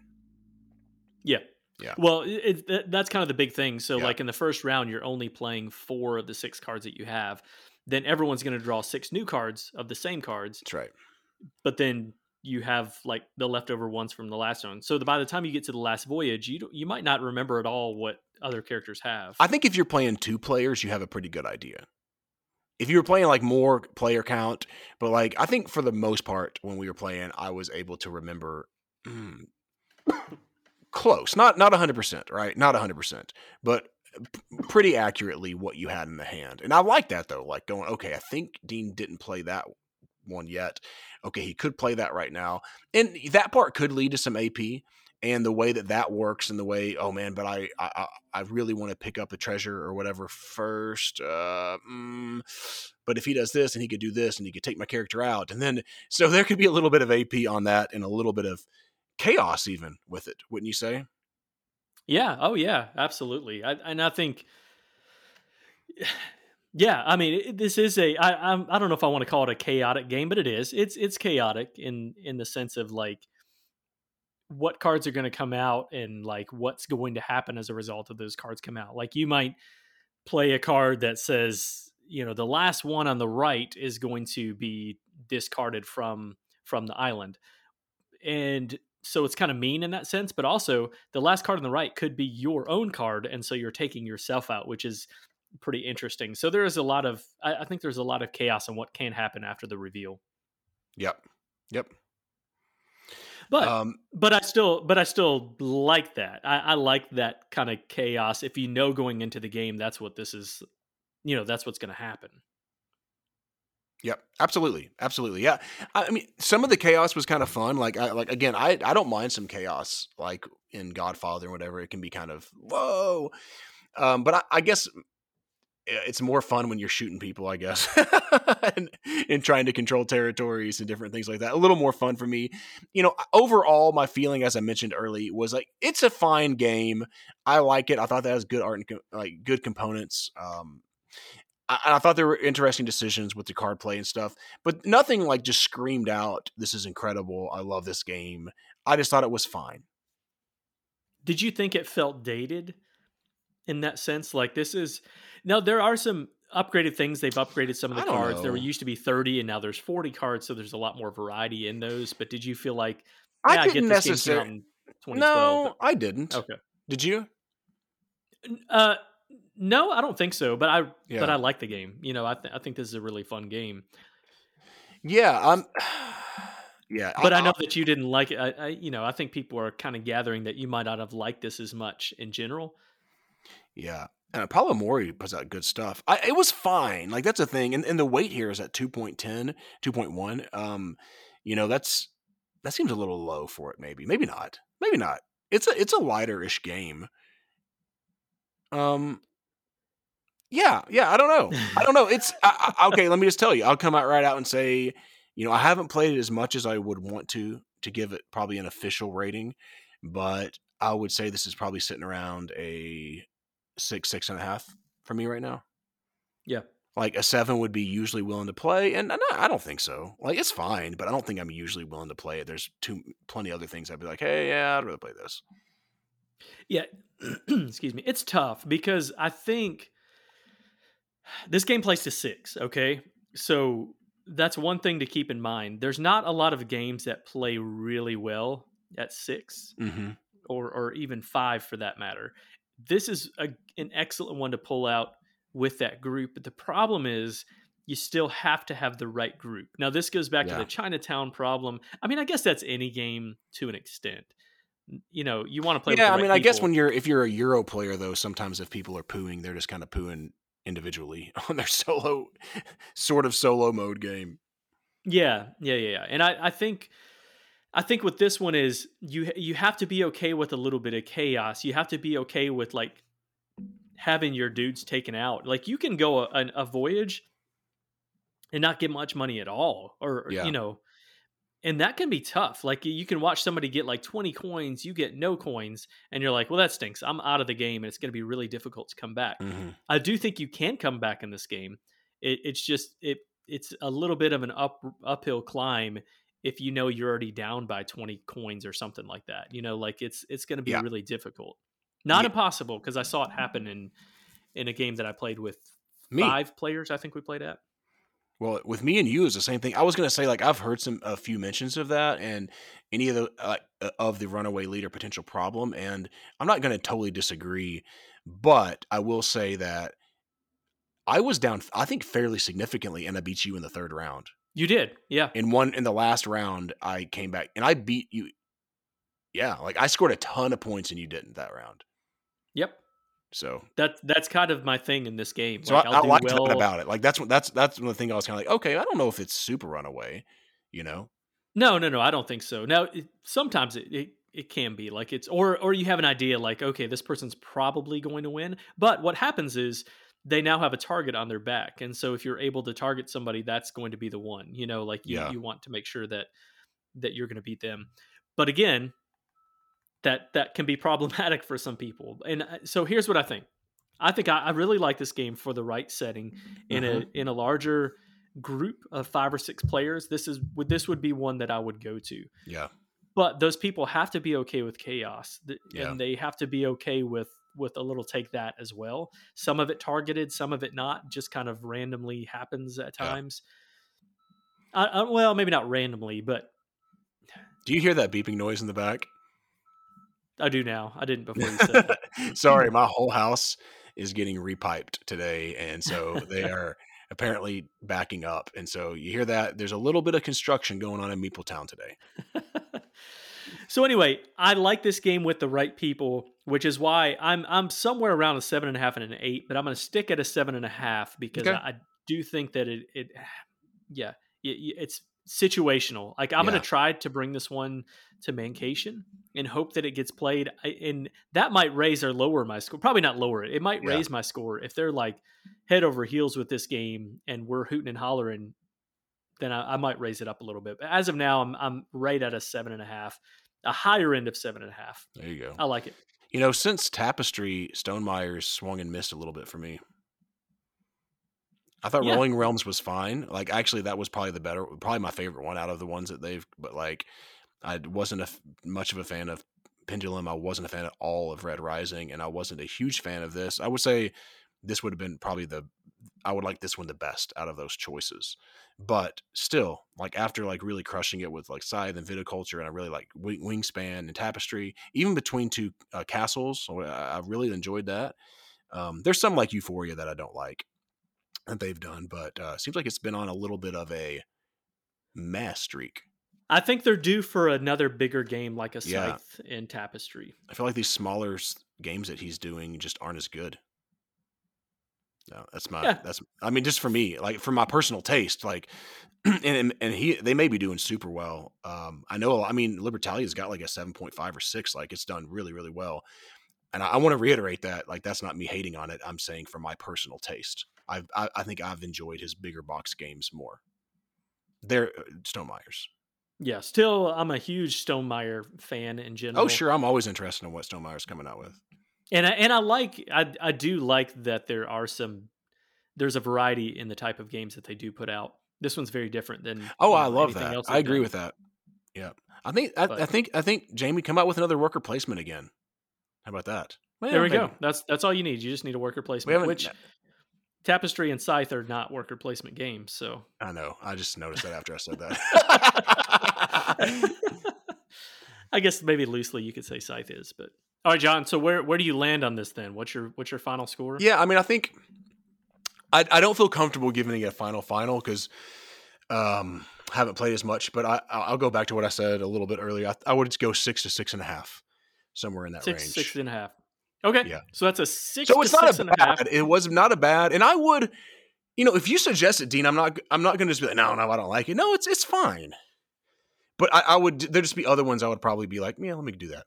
Yeah. Yeah. Well, it, it, that's kind of the big thing. So, yeah. like in the first round, you're only playing four of the six cards that you have. Then everyone's going to draw six new cards of the same cards. That's right. But then you have like the leftover ones from the last one. So the, by the time you get to the last voyage, you you might not remember at all what other characters have. I think if you're playing two players, you have a pretty good idea. If you were playing like more player count, but like I think for the most part when we were playing, I was able to remember. Mm, close, not not hundred percent, right? Not hundred percent, but pretty accurately what you had in the hand. And I like that though, like going, okay, I think Dean didn't play that one yet. Okay, he could play that right now, and that part could lead to some AP. And the way that that works, and the way, oh man, but I, I, I really want to pick up a treasure or whatever first. Uh, mm, but if he does this, and he could do this, and he could take my character out, and then so there could be a little bit of AP on that, and a little bit of chaos even with it, wouldn't you say? Yeah. Oh, yeah. Absolutely. I, and I think, (sighs) yeah. I mean, it, this is a. I, I'm. I don't know if I want to call it a chaotic game, but it is. It's it's chaotic in in the sense of like what cards are going to come out and like what's going to happen as a result of those cards come out. Like you might play a card that says, you know, the last one on the right is going to be discarded from from the island. And so it's kind of mean in that sense but also the last card on the right could be your own card and so you're taking yourself out which is pretty interesting so there is a lot of I, I think there's a lot of chaos on what can happen after the reveal yep yep but um, but I still but I still like that. I, I like that kind of chaos. If you know going into the game, that's what this is. You know, that's what's going to happen. Yep, absolutely, absolutely. Yeah, I mean, some of the chaos was kind of fun. Like, I, like again, I I don't mind some chaos, like in Godfather or whatever. It can be kind of whoa, um, but I, I guess it's more fun when you're shooting people, I guess, (laughs) and, and, trying to control territories and different things like that. A little more fun for me. You know, overall, my feeling, as I mentioned early, was like it's a fine game. I like it. I thought that has good art and like good components. Um, I, I thought there were interesting decisions with the card play and stuff, but nothing like just screamed out, "This is incredible! I love this game." I just thought it was fine. Did you think it felt dated in that sense? Like this is now there are some upgraded things. They've upgraded some of the cards. Know. There used to be 30 and now there's 40 cards, so there's a lot more variety in those. But did you feel like yeah, I didn't necessarily No, I didn't. Okay. Did you? Uh no, I don't think so. But I yeah. but I like the game. You know, I th- I think this is a really fun game. Yeah, I'm. (sighs) Yeah, but I, I know that you didn't like it. I, I, you know, I think people are kind of gathering that you might not have liked this as much in general. Yeah, and Paolo Mori puts out good stuff. I, it was fine. Like that's a thing, and, and the weight here is at 2.10, 2.1. Um, you know, that's that seems a little low for it. Maybe, maybe not. Maybe not. It's a it's a lighter ish game. Um, yeah, yeah. I don't know. I don't (laughs) know. It's I, I, okay. Let me just tell you. I'll come out right out and say, you know, I haven't played it as much as I would want to to give it probably an official rating, but I would say this is probably sitting around a six, six and a half for me right now. Yeah. Like a seven would be usually willing to play, and I don't think so. Like it's fine, but I don't think I'm usually willing to play it. There's too plenty other things I'd be like, hey, yeah, I'd rather play this. Yeah, (clears throat) excuse me. It's tough because I think this game plays to six, okay? So that's one thing to keep in mind. There's not a lot of games that play really well at 6 mm-hmm. or, or even five for that matter. This is a, an excellent one to pull out with that group. But the problem is you still have to have the right group. Now this goes back Yeah. to the Chinatown problem. I mean, I guess that's any game to an extent. You know, you want to play. with yeah, I mean, I guess when you're if you're a Euro player though, sometimes if people are pooing, they're just kind of pooing individually (laughs) on their solo, sort of solo mode game. Yeah, yeah, yeah, yeah. And I, I think, I think with this one is you you have to be okay with a little bit of chaos. You have to be okay with like having your dudes taken out. Like you can go a, a voyage and not get much money at all, or Yeah. you know, and that can be tough. Like you can watch somebody get like twenty coins, you get no coins, and you're like, well, that stinks. I'm out of the game, and it's going to be really difficult to come back. Mhm. I do think you can come back in this game. It, it's just it it's a little bit of an up uphill climb if you know you're already down by 20 coins or something like that. You know, like it's it's going to be Yeah. really difficult. Not Yeah. impossible because I saw it happen in in a game that I played with Me, five players. I think we played at. Well, with me and you is the same thing. I was gonna say like I've heard some a few mentions of that and any of the uh, uh, of the runaway leader potential problem, and I'm not gonna totally disagree, but I will say that I was down, I think, fairly significantly, and I beat you in the third round. You did, yeah. in one in the last round i came back and i beat you yeah like i scored a ton of points and you didn't that round Yep. So That that's kind of my thing in this game. so like, i, I do liked well. that about it like that's what that's that's the thing i was kind of like okay i don't know if it's super runaway you know No, no, no. I don't think so. Now, it, sometimes it, it it can be like it's or or you have an idea like okay, this person's probably going to win. But what happens is they now have a target on their back, and so if you're able to target somebody, that's going to be the one. You know, like you, Yeah. you want to make sure that that you're going to beat them. But again, that that can be problematic (laughs) for some people. And uh, so here's what I think. I think I, I really like this game for the right setting in a in a larger group of five or six players. This is would this would be one that I would go to. yeah But those people have to be okay with chaos, th- Yeah. and they have to be okay with with a little take that as well. Some of it targeted, some of it not. Just kind of randomly happens at Yeah. times. I, I, well, maybe not randomly, but do you hear that beeping noise in the back I do now. I didn't before you said that. (laughs) sorry my whole house is getting repiped today and so they (laughs) are apparently backing up and so you hear that there's a little bit of construction going on in Meeple Town today (laughs) so anyway, I like this game with the right people, which is why I'm I'm somewhere around a seven and a half and an eight, but I'm going to stick at a seven and a half because Okay. I, I do think that it it (sighs) yeah it, it's situational. Like I'm Yeah. going to try to bring this one to Mancation and hope that it gets played, I- and that might raise or lower my score. Probably not lower it. It might Yeah. raise my score if they're like head over heels with this game and we're hooting and hollering. Then I, I might raise it up a little bit. But as of now, I'm I'm right at a seven and a half, a higher end of seven and a half. there you go I like it. You know, since Tapestry, Stone Stonemaier's swung and missed a little bit for me. I thought Yeah. Rolling Realms was fine. Like, actually, that was probably the better, probably my favorite one out of the ones that they've. But like, I wasn't a much of a fan of Pendulum. I wasn't a fan at all of Red Rising, and I wasn't a huge fan of this. I would say this would have been probably the. I would like this one the best out of those choices, but still, like after like really crushing it with like Scythe and Viticulture, and I really like Wing- Wingspan and Tapestry, even between two uh, castles, I, I really enjoyed that. Um, there's some like Euphoria that I don't like that they've done, but uh, seems like it's been on a little bit of a mass streak. I think they're due for another bigger game like a Yeah. Scythe and Tapestry. I feel like these smaller games that he's doing just aren't as good. No, that's my Yeah. that's I mean just for me, like for my personal taste, like (clears throat) and and- he they may be doing super well. Um I know I mean Libertalia's got like a 7.5 or 6, like it's done really really well. And I, I want to reiterate that like that's not me hating on it. I'm saying for my personal taste. I've, I I think I've enjoyed his bigger box games more. They're uh, Stonemaier's. Yeah, still, I'm a huge Stone Stonemaier fan in oh, general. Oh, sure. I'm always interested in what Stone Stonemaier's coming out with. and I, and I like I I do like that there are some there's a variety in the type of games that they do put out. This one's very different than Oh, you I love that. else I agree done. with that. Yeah, I think I, I think I think Jamey come out with another worker placement again. How about that? There Well, we go. That's that's all you need. You just need a worker placement, which Tapestry and Scythe are not worker placement games. So I know. I just noticed that after I said that. (laughs) (laughs) I guess maybe loosely you could say Scythe is, but all right, John. So where where do you land on this then? What's your what's your final score? yeah, I mean, I think I, I don't feel comfortable giving it a final final because um haven't played as much, but I I'll go back to what I said a little bit earlier. I, I would just go six to six and a half, somewhere in that six, range. Six and a half. Okay. Yeah. So that's a six. So it's not a and a half. bad. It was not a bad, and I would, you know, if you suggest it, Dean, I'm not. I'm not going to just be like, no, no, I don't like it. No, it's it's fine. But I, I would. There just be other ones I would probably be like, yeah, let me do that.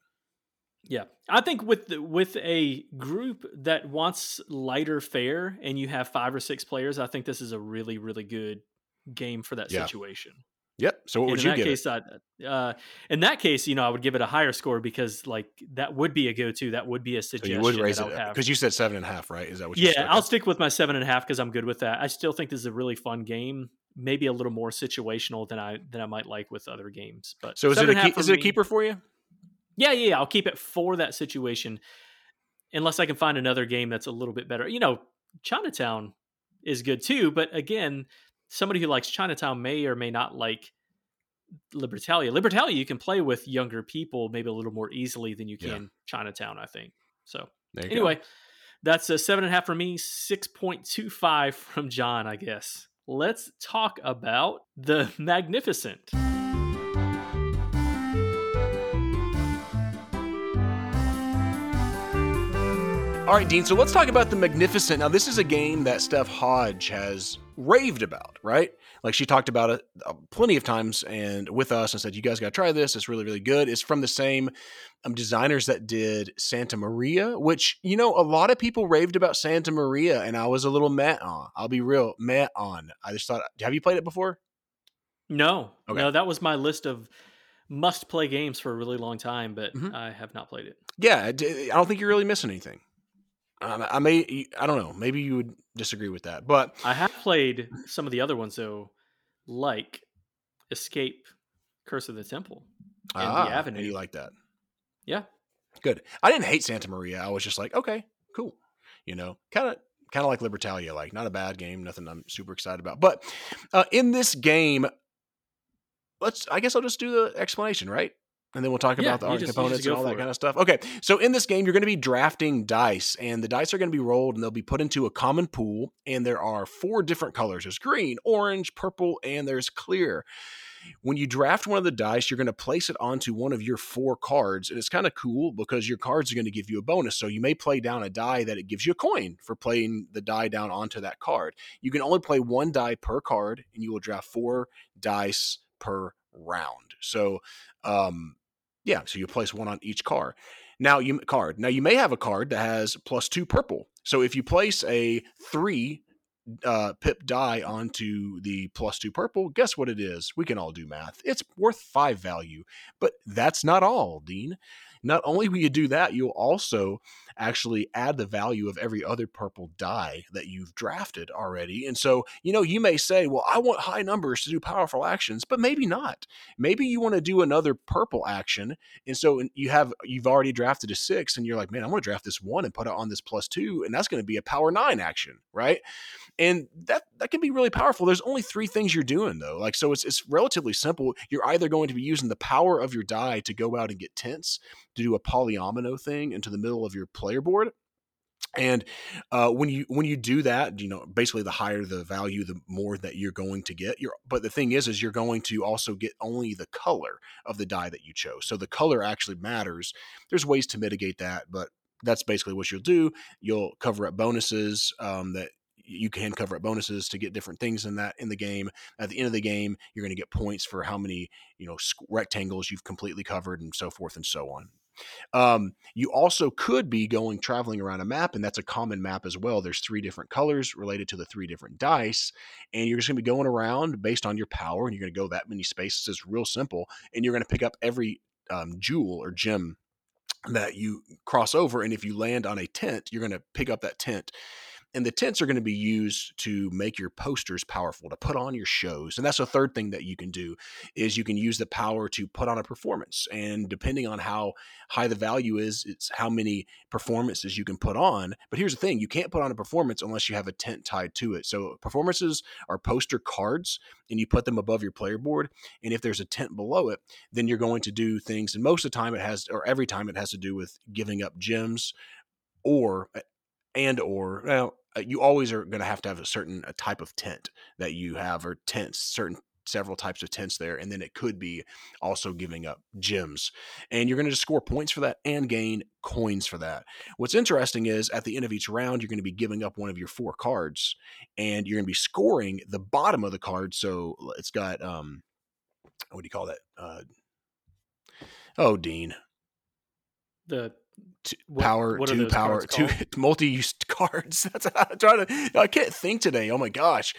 Yeah, I think with the, with a group that wants lighter fare, and you have five or six players, I think this is a really really good game for that Yeah. situation. Yep. So what would in you that give? case, I, uh, in that case, you know, I would give it a higher score because like that would be a go to. That would be a it? So suggestion. you would raise it because you said seven and a half, right? Is that what? you Yeah, I'll stick with my seven and a half because I'm good with that. I still think this is a really fun game. Maybe a little more situational than I than I might like with other games. But So is it a and key, half is it a keeper for you? Yeah, yeah, yeah. I'll keep it for that situation, unless I can find another game that's a little bit better. You know, Chinatown is good too, but again, somebody who likes Chinatown may or may not like Libertalia. Libertalia you can play with younger people maybe a little more easily than you Yeah. can Chinatown. I think so. You go. Anyway, that's a seven and a half for me, 6.25 (laughs) from John, I guess. Let's talk about the (laughs) Magnificent. All right, Dean. So let's talk about the Magnificent. Now, this is a game that Steph Hodge has raved about, right? Like she talked about it uh, plenty of times and with us and said, "You guys got to try this. It's really, really good." It's from the same um, designers that did Santa Maria, which you know a lot of people raved about Santa Maria, and I was a little meh on. I'll be real, meh on. I just thought, have you played it before? No, Okay. no, that was my list of must play games for a really long time, but Mhm. I have not played it. Yeah, I don't think you're really missing anything. Um, I may, I don't know. Maybe you would disagree with that, but I have played some of the other ones though, like Escape, Curse of the Temple. And the ah, Avenue. and you like that. Yeah, Good. I didn't hate Santa Maria. I was just like, okay, cool. You know, kind of kind of like Libertalia, like not a bad game, nothing I'm super excited about. But uh, in this game, let's I guess I'll just do the explanation, right? And then we'll talk Yeah, about the art just- components and all that it. kind of stuff. Okay, so in this game, you're going to be drafting dice, and the dice are going to be rolled, and they'll be put into a common pool. And there are four different colors: there's green, orange, purple, and there's clear. When you draft one of the dice, you're going to place it onto one of your four cards, and it's kind of cool because your cards are going to give you a bonus. So you may play down a die that it gives you a coin for playing the die down onto that card. You can only play one die per card, and you will draft four dice per round. So, um, yeah, so you place one on each card. Now you card. Now you may have a card that has plus two purple. So if you place a three uh, pip die onto the plus two purple, guess what it is? We can all do math. It's worth five value. But that's not all, Dean. Not only will you do that, you'll also actually add the value of every other purple die that you've drafted already. And so, you know, you may say, well, I want high numbers to do powerful actions, but maybe not. Maybe you want to do another purple action. And so you have, you've already drafted a six and you're like, man, I'm going to draft this one and put it on this plus two. And that's going to be a power nine action, right? and that that can be really powerful there's only three things you're doing though like so it's it's relatively simple you're either going to be using the power of your die to go out and get tents to do a polyomino thing into the middle of your player board. And uh, when you when you do that you know basically the higher the value the more that you're going to get. You're, but the thing is is you're going to also get only the color of the die that you chose. So the color actually matters. There's ways to mitigate that but that's basically what you'll do. You'll cover up bonuses um, that you can cover up bonuses to get different things in that in the game. At the end of the game, you're going to get points for how many you know rectangles you've completely covered, and so forth and so on. Um, you also could be going traveling around a map, and that's a common map as well. There's three different colors related to the three different dice, and you're just going to be going around based on your power, and you're going to go that many spaces. It's real simple, and you're going to pick up every um, jewel or gem that you cross over, and if you land on a tent, you're going to pick up that tent and the tents are going to be used to make your posters powerful to put on your shows and that's the third thing that you can do is you can use the power to put on a performance and depending on how high the value is it's how many performances you can put on but here's the thing you can't put on a performance unless you have a tent tied to it so performances are poster cards and you put them above your player board and if there's a tent below it then you're going to do things and most of the time it has or every time it has to do with giving up gems or eh, and or well you always are going to have to have a certain a type of tent that you have or tents certain several types of tents there and then it could be also giving up gems and you're going to just score points for that and gain coins for that. What's interesting is at the end of each round you're going to be giving up one of your four cards and you're going to be scoring the bottom of the card so it's got um what do you call that? Uh oh dean. The T- What- power what two power two (laughs) multi-use (laughs) cards. That's what i'm trying to i can't think today. Oh my gosh.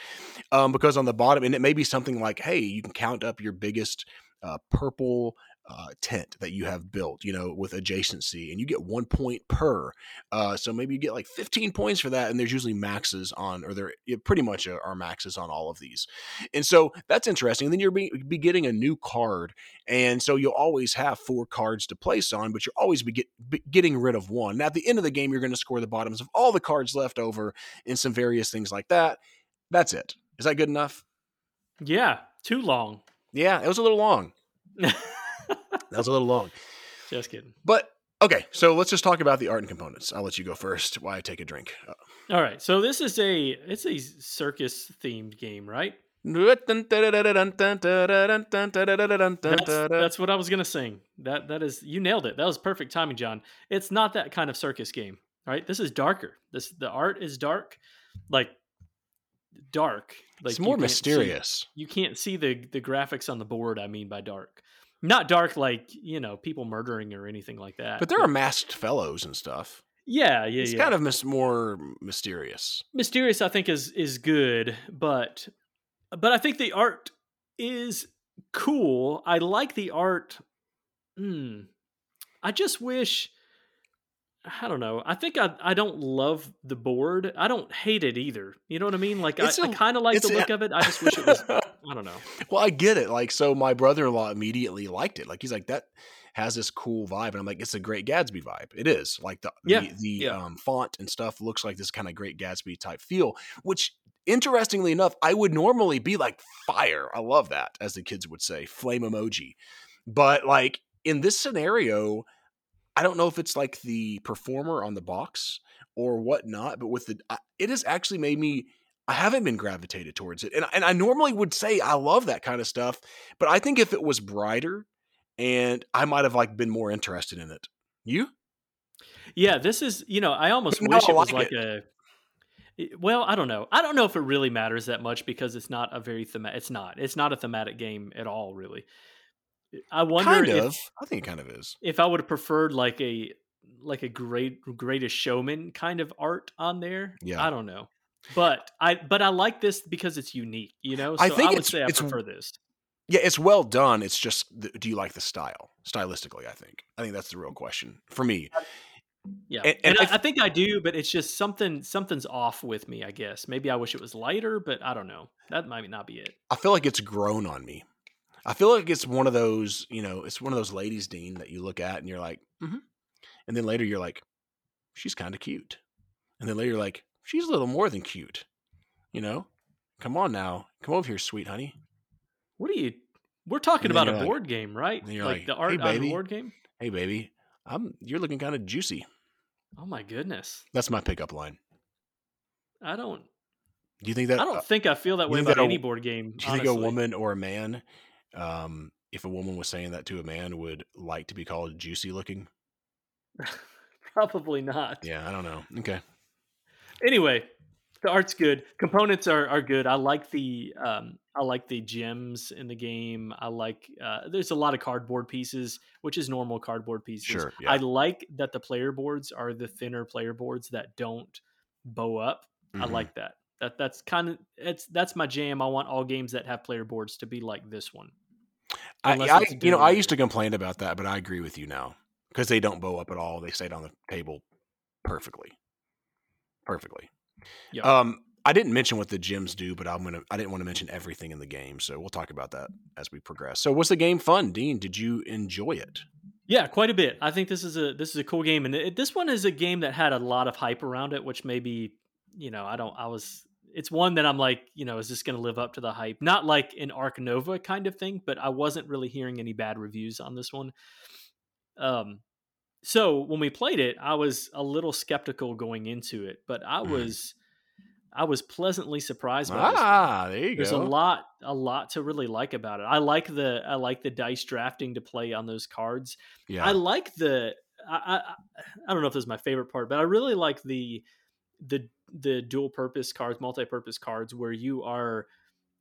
Um because on the bottom and it may be something like hey you can count up your biggest uh, purple uh, tent that you have built you know with adjacency and you get one point per uh, so maybe you get like 15 points for that and there's usually maxes on or there pretty much are are maxes on all of these and so that's interesting and then you're be, be getting a new card and so you'll always have four cards to place on, but you're always be get, be getting rid of one. Now, at the end of the game, you're going to score the bottoms of all the cards left over and some various things like that. That's it. Is that good enough? yeah, too long. Yeah, it was a little long. (laughs) (laughs) That was a little long. Just kidding. But okay, so let's just talk about the art and components. I'll let you go first while I take a drink. Uh, All right, so this is a it's a circus themed game, right? That's, that's what I was gonna sing. That that is you nailed it. That was perfect timing, John. It's not that kind of circus game, right? This is darker. This the art is dark, like dark. Like it's more can't see- mysterious. you can't see the the graphics on the board. I mean by dark, not dark like you know people murdering or anything like that. But there are masked fellows and stuff. yeah, yeah, It's yeah. kind of mis- more mysterious. mysterious i think is is good but but i think the art is cool i like the art hmm, i just wish i don't know i think i i don't love the board i don't hate it either you know what i mean like i kind of like the a- look of it i just wish it was (laughs) i don't know Well, I get it. Like, so my brother in law immediately liked it. Like, he's like, that has this cool vibe. And I'm like, it's a great Gatsby vibe. It is. Like, the, Yeah, the, the yeah. um, font and stuff looks like this kind of great Gatsby type feel, which interestingly enough, I would normally be like, fire. I love that, as the kids would say, flame emoji. But like, in this scenario, I don't know if it's like the performer on the box or whatnot, but with the, it has actually made me I haven't been gravitated towards it. And, and I normally would say I love that kind of stuff, but I think if it was brighter and I might have like been more interested in it. You? yeah this is you know i almost wish it was like like a eh, well i don't know i don't know if it really matters that much because it's not a very thematic it's not it's not a thematic game at all really eh, i wonder kind if. I think it kind of is. if I would have preferred like a like a great greatest showman kind of art on there. Yeah. I don't know. But I but I like this because it's unique, you know? I So think would it's- say I it's- prefer this. Yeah, it's well done. It's just, the, do you like the style? Stylistically, I think. I think that's the real question for me. Yeah. and- And, and I, I think I do, but it's just something something's off with me, I guess. Maybe I wish it was lighter, but I don't know. That might not be it. I feel like it's grown on me. I feel like it's one of those, you know, it's one of those ladies, Dean, that you look at and you're like, mm-hmm. and then later you're like, she's kind of cute, and then later you're like, she's a little more than cute, you know. Come on now, come over here, sweet honey. What are you we're talking about a like- board game, right? Like, like, the art "Hey, baby." board game? Hey, baby, I'm you're looking kind of juicy. Oh my goodness. That's my pickup line. I don't Do you think that? I don't uh, think I feel that way about that a- any board game. do you think a woman or a man, um, if a woman was saying that to a man, would like to be called juicy looking? (laughs) Probably not. Yeah, I don't know. Okay. Anyway, the art's good. Components are, are good. I like the um, I like the gems in the game. I like uh, there's a lot of cardboard pieces, which is normal cardboard pieces. Sure, I like that the player boards are the thinner player boards that don't bow up. I Mhm. like that. That that's kind of it's that's my jam. I want all games that have player boards to be like this one. I, Unless I you know, I used to complain about that, but I agree with you now because they don't bow up at all. They stayed on the table perfectly, perfectly. Yeah. Um, I didn't mention what the gyms do, but I'm gonna. I didn't want to mention everything in the game, so we'll talk about that as we progress. So, was the game fun, Dean? Did you enjoy it? Yeah, quite a bit. I think this is a this is a cool game, and it, this one is a game that had a lot of hype around it, which maybe you know I don't I was. It's one that I'm like, you know, is this going to live up to the hype? Not like an Arc Nova kind of thing, but I wasn't really hearing any bad reviews on this one. Um, so when we played it, I was a little skeptical going into it, but I Mhm. was, I was pleasantly surprised by. Ah, there you There's go. a lot, a lot to really like about it. I like the, I like the dice drafting to play on those cards. Yeah. I like the, I, I, I don't know if this is my favorite part, but I really like the, the, the dual purpose cards, multi purpose cards, where you are,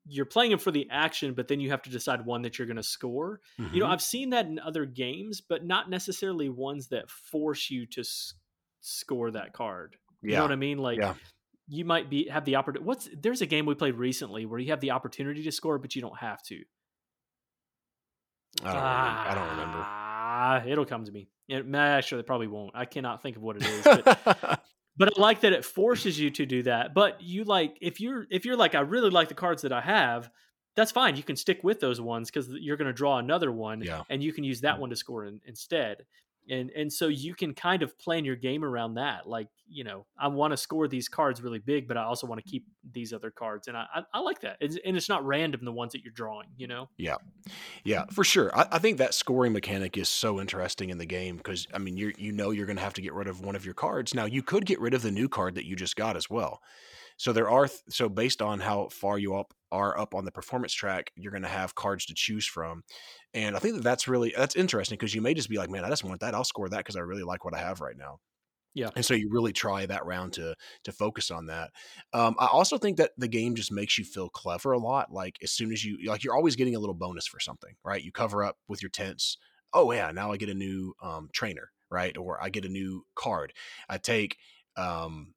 you're playing them for the action, but then you have to decide one that you're going to score. You know, Mhm. I've seen that in other games, but not necessarily ones that force you to s- score that card. You know what I mean? Like Yeah. you might be have the opportunity. What's there's a game we played recently where you have the opportunity to score, but you don't have to. I don't, remember. I don't remember. Ah, it'll come to me. It, nah, actually, it probably won't. I cannot think of what it is. But, (laughs) (laughs) but I like that it forces you to do that. But you like if you're if you're like I really like the cards that I have, that's fine. You can stick with those ones because you're going to draw another one, Yeah. and you can use that mm. one to score in, instead. And and so you can kind of plan your game around that. Like you know, I want to score these cards really big, but I also want to keep these other cards, and I I, I like that. It's, and it's not random the ones that you're drawing. You know. Yeah, yeah for sure. I, I think that scoring mechanic is so interesting in the game because I mean, you you know you're going to have to get rid of one of your cards. Now you could get rid of the new card that you just got as well. So there are th- so based on how far you up are up on the performance track, you're going to have cards to choose from, and I think that that's really that's interesting because you may just be like, man, I just want that. I'll score that because I really like what I have right now. Yeah. And so you really try that round to to focus on that. Um, I also think that the game just makes you feel clever a lot. Like as soon as you like, you're always getting a little bonus for something, right? You cover up with your tents. Oh yeah, now I get a new um, trainer, right? Or I get a new card. I take, um,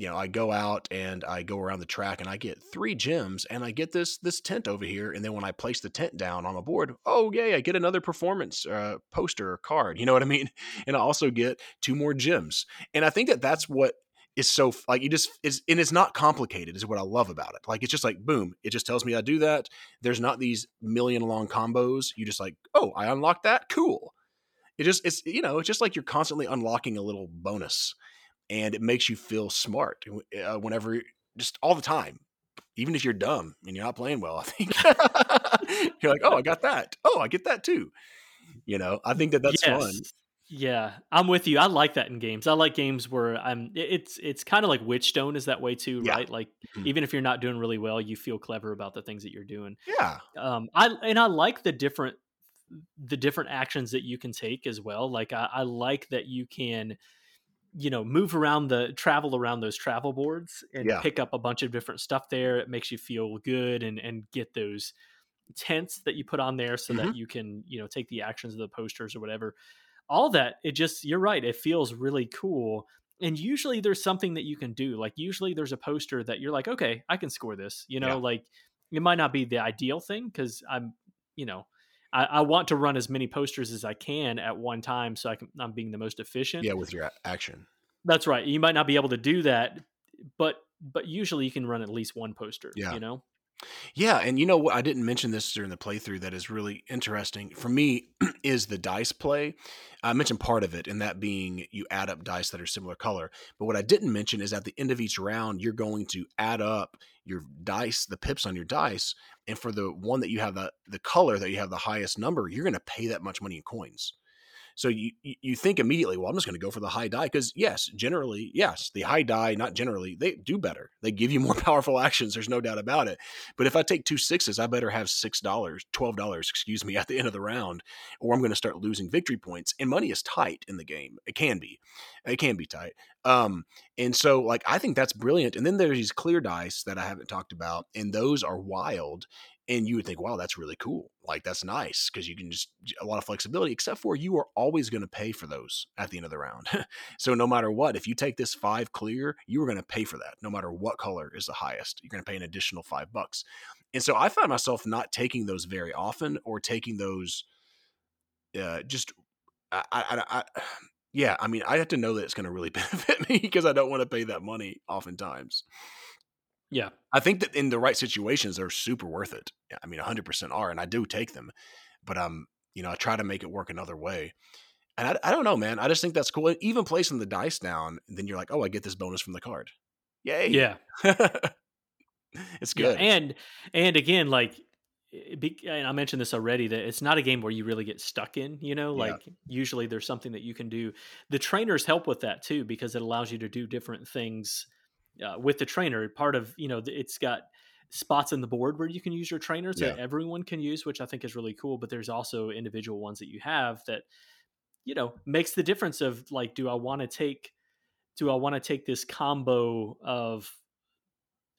you know, I go out and I go around the track and I get three gems and I get this this tent over here. And then when I place the tent down on a board, oh yay, I get another performance uh, poster or card. You know what I mean? (laughs) And I also get two more gems. And I think that that's what is so like you just is and it's not complicated is what I love about it. Like it's just like boom, it just tells me I do that. There's not these million long combos. You just like, oh, I unlocked that. Cool. It just it's you know, it's just like you're constantly unlocking a little bonus and it makes you feel smart uh, whenever just all the time. Even if you're dumb and you're not playing well, (laughs) I think you're like, oh, I got that. Oh, I get that too. You know, I think that that's fun. Yeah, I'm with you. I like that in games. I like games where I'm. It's it's kind of like Witchstone is that way too, Yeah. right? Like Mhm. even if you're not doing really well, you feel clever about the things that you're doing. Yeah. Um, I and I like the different the different actions that you can take as well. Like I, I like that you can, you know, move around the travel around those travel boards and Yeah. pick up a bunch of different stuff there. It makes you feel good and and get those tents that you put on there so Mm-hmm. that you can you know take the actions of the posters or whatever all that it just you're right it feels really cool and usually there's something that you can do like usually there's a poster that you're like okay i can score this you know Yeah. like it might not be the ideal thing because i'm you know I, I want to run as many posters as i can at one time so i can i'm being the most efficient Yeah, with your action. that's right you might not be able to do that but but usually you can run at least one poster Yeah. you know Yeah, and you know what? I didn't mention this during the playthrough. That is really interesting for me. (clears throat) Is the dice play? I mentioned part of it, and that being you add up dice that are similar color. But what I didn't mention is at the end of each round, you're going to add up your dice, the pips on your dice, and for the one that you have the the color that you have the highest number, you're going to pay that much money in coins. So you you think immediately, well, I'm just going to go for the high die because yes, generally, yes, the high die, not generally, they do better. They give you (laughs) more powerful actions. There's no doubt about it. But if I take two sixes, I better have six dollars, twelve dollars, excuse me, (laughs) at the end of the round, or I'm going to start losing victory points. And money is tight in the game. It can be, it can be tight. Um, and so like I think that's brilliant. And then there's these clear dice that I haven't talked about, and those are wild. And you would think, wow, that's really cool. Like that's nice because you can just a lot of flexibility. Except for you are always going to pay for those at the end of the round. (laughs) so no matter what, if you take this five clear, you are going to pay for that. No matter what color is the highest, you're going to pay an additional five bucks. And so I find myself not taking those very often, or taking those uh, just I, I, I, (sighs) yeah. I mean, I have to know that it's going to really (laughs) benefit me because I don't want to pay that money oftentimes. Yeah I think that in the right situations, they're super worth it. I mean, 100% are, and I do take them, but um, you know, I try to make it work another way. And I, I don't know, man. I just think that's cool. Even placing the dice down, then you're like, oh, I get this bonus from the card. Yay! yeah (laughs) it's Yeah, good. and and again, like be, and I mentioned this already that it's not a game where you really get stuck in. You know, Yeah. like usually there's something that you can do. The trainers help with that too because it allows you to do different things uh, with the trainer. Part of you know it's got spots in the board where you can use your trainers that Yeah. everyone can use, which I think is really cool. But there's also individual ones that you have that you know makes the difference of like, do I want to take do I want to take this combo of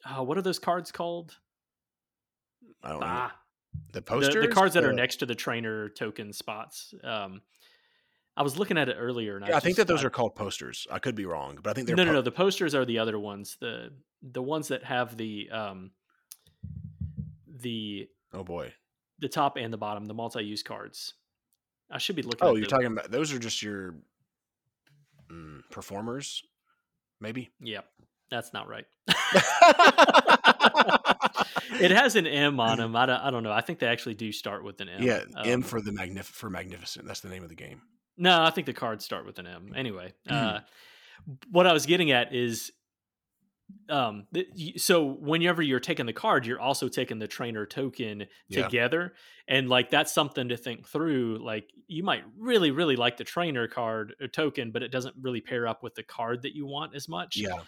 uh, what are those cards called? I don't. Ah, The the, posters, the cards that are next to the trainer token spots. Um, I was looking at it earlier, and Yeah, I think that just- those are called posters. I could be wrong, but I think they're no, no, po- no. The posters are the other ones. The the ones that have the um, the Oh boy. the top and the bottom, the multi-use cards. I should be looking. Oh, you're talking about those are just your mm, performers, maybe. Yeah, that's not right. (laughs) (laughs) it has an M on (laughs) them. I don't, I don't know. I think they actually do start with an M. yeah, M Um, for the magnif- for magnificent. That's the name of the game. No, I think the cards start with an M. Anyway, Hmm. uh, what I was getting at is, um, so whenever you're taking the card, you're also taking the trainer token Yeah. together, and like that's something to think through. Like you might really, really like the trainer card or token, but it doesn't really pair up with the card that you want as much. Yeah,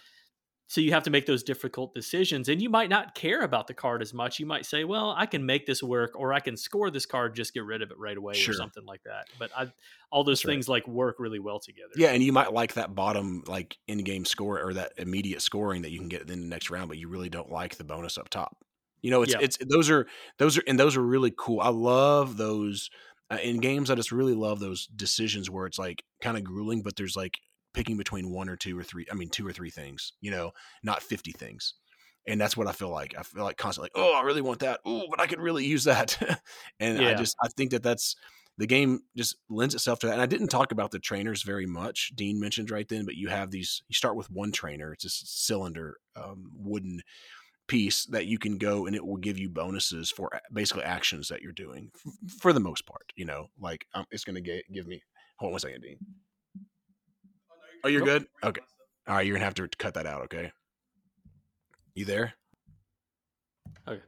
So you have to make those difficult decisions, and you might not care about the card as much. You might say, "Well, I can make this work, or I can score this card, just get rid of it right away, Sure. or something like that." But I, all those things like work really well together. yeah, and you might like that bottom like in game score or that immediate scoring that you can get in the next round, but you really don't like the bonus up top. You know, it's Yeah. it's those are those are and those are really cool. I love those uh, in games. I just really love those decisions where it's like kind of grueling, but there's like picking between one or two or three. I mean, two or three things. You know, not fifty things. And that's what I feel like. I feel like constantly, like, oh, I really want that. Oh, but I could really use that. (laughs) and I just, I think that that's the game just lends itself to that. And I didn't talk about the trainers very much. Dean mentioned right then, but you have these. You start with one trainer. It's a cylinder, um, wooden piece that you can go, and it will give you bonuses for basically actions that you're doing for the most part. You know, like um, it's going to give me. Hold on one second, Dean. Oh, you're Nope. good. Okay. All right, you're gonna have to cut that out. Okay. You there? Okay.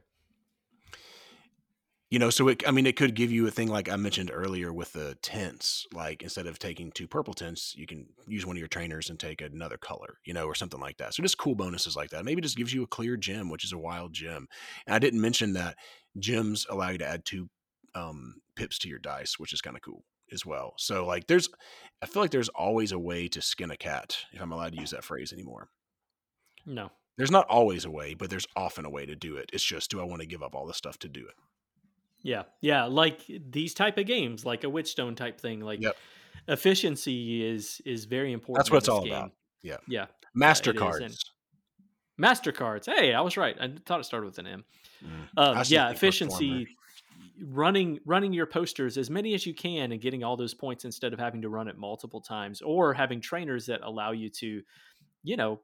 You know, so it, I mean, it could give you a thing like I mentioned earlier with the tints. Like instead of taking two purple tints, you can use one of your trainers and take another color, you know, or something like that. So just cool bonuses like that. Maybe just gives you a clear gem, which is a wild gem. And I didn't mention that gems allow you to add two um, pips to your dice, which is kind of cool as well. So like, there's, I feel like there's always a way to skin a cat, if I'm allowed to use that phrase anymore. No. There's not always a way, but there's often a way to do it. It's just, do I want to give up all this stuff to do it? Yeah. Yeah. Like these type of games, like a Witchstone type thing. Like Yep. efficiency is is very important. That's what it's all game. about. Yeah. Yeah. Mastercards. and- Mastercards. Hey, I was right. I thought it started with an M. Mm. Should yeah, efficiency. Running running your posters as many as you can and getting all those points instead of having to run it multiple times, or having trainers that allow you to, you know,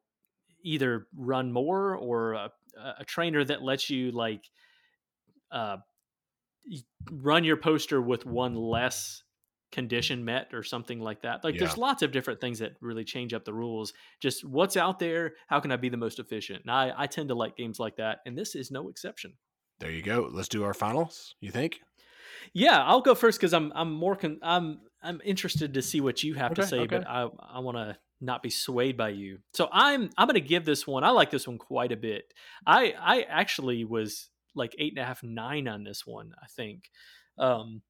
either run more or a, a trainer that lets you like uh, run your poster with one less condition met or something like that. Like there's lots of different things that really change up the rules. Just what's out there, how can I be the most efficient? And I, I tend to like games like that, and this is no exception. There you go. Let's do our finals. You think? Yeah, I'll go first because I'm I'm more con- I'm I'm interested to see what you have to say, okay. but I I want to not be swayed by you. So I'm I'm going to give this one. I like this one quite a bit. I I actually was like eight and a half nine on this one. I think. Um,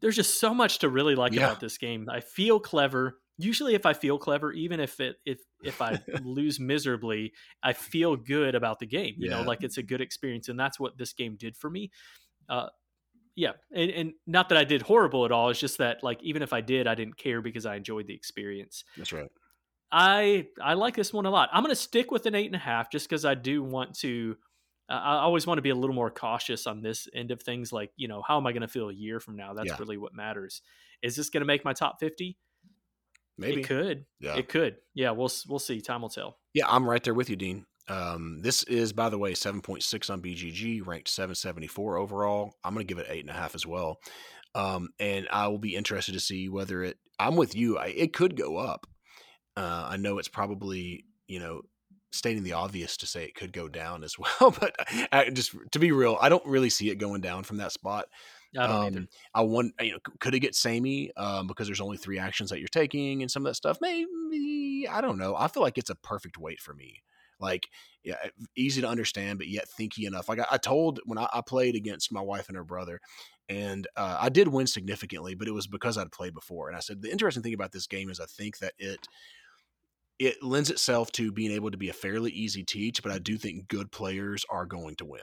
there's just so much to really like Yeah. about this game. I feel clever. Usually, if I feel clever, even if it if if I (laughs) lose miserably, I feel good about the game. You know, like it's a good experience, and that's what this game did for me. Uh, yeah, and, and not that I did horrible at all. It's just that like even if I did, I didn't care because I enjoyed the experience. That's right. I I like this one a lot. I'm going to stick with an eight and a half just because I do want to. Uh, I always want to be a little more cautious on this end of things. Like you know, how am I going to feel a year from now? That's Yeah. really what matters. Is this going to make my top fifty? Maybe. It could. Yeah. It could. Yeah, we'll we'll see. Time will tell. Yeah, I'm right there with you, Dean. Um, this is, by the way, 7.6 on BGG, ranked 774 overall. I'm going to give it eight and a half as well. Um, and I will be interested to see whether it. I'm with you. I, it could go up. Uh, I know it's probably you know stating the obvious to say it could go down as (laughs) well, but I, just to be real, I don't really see it going down from that spot. I don't Um, either. I want you know could it get samey um, because there's only three actions that you're taking and some of that stuff. Maybe I don't know. I feel like it's a perfect weight for me. like yeah, easy to understand, but yet thinky enough. Like I, I told when I, I, played against my wife and her brother, and uh, I did win significantly, but it was because I'd played before. And I said the interesting thing about this game is I think that it it lends itself to being able to be a fairly easy teach, but I do think good players are going to win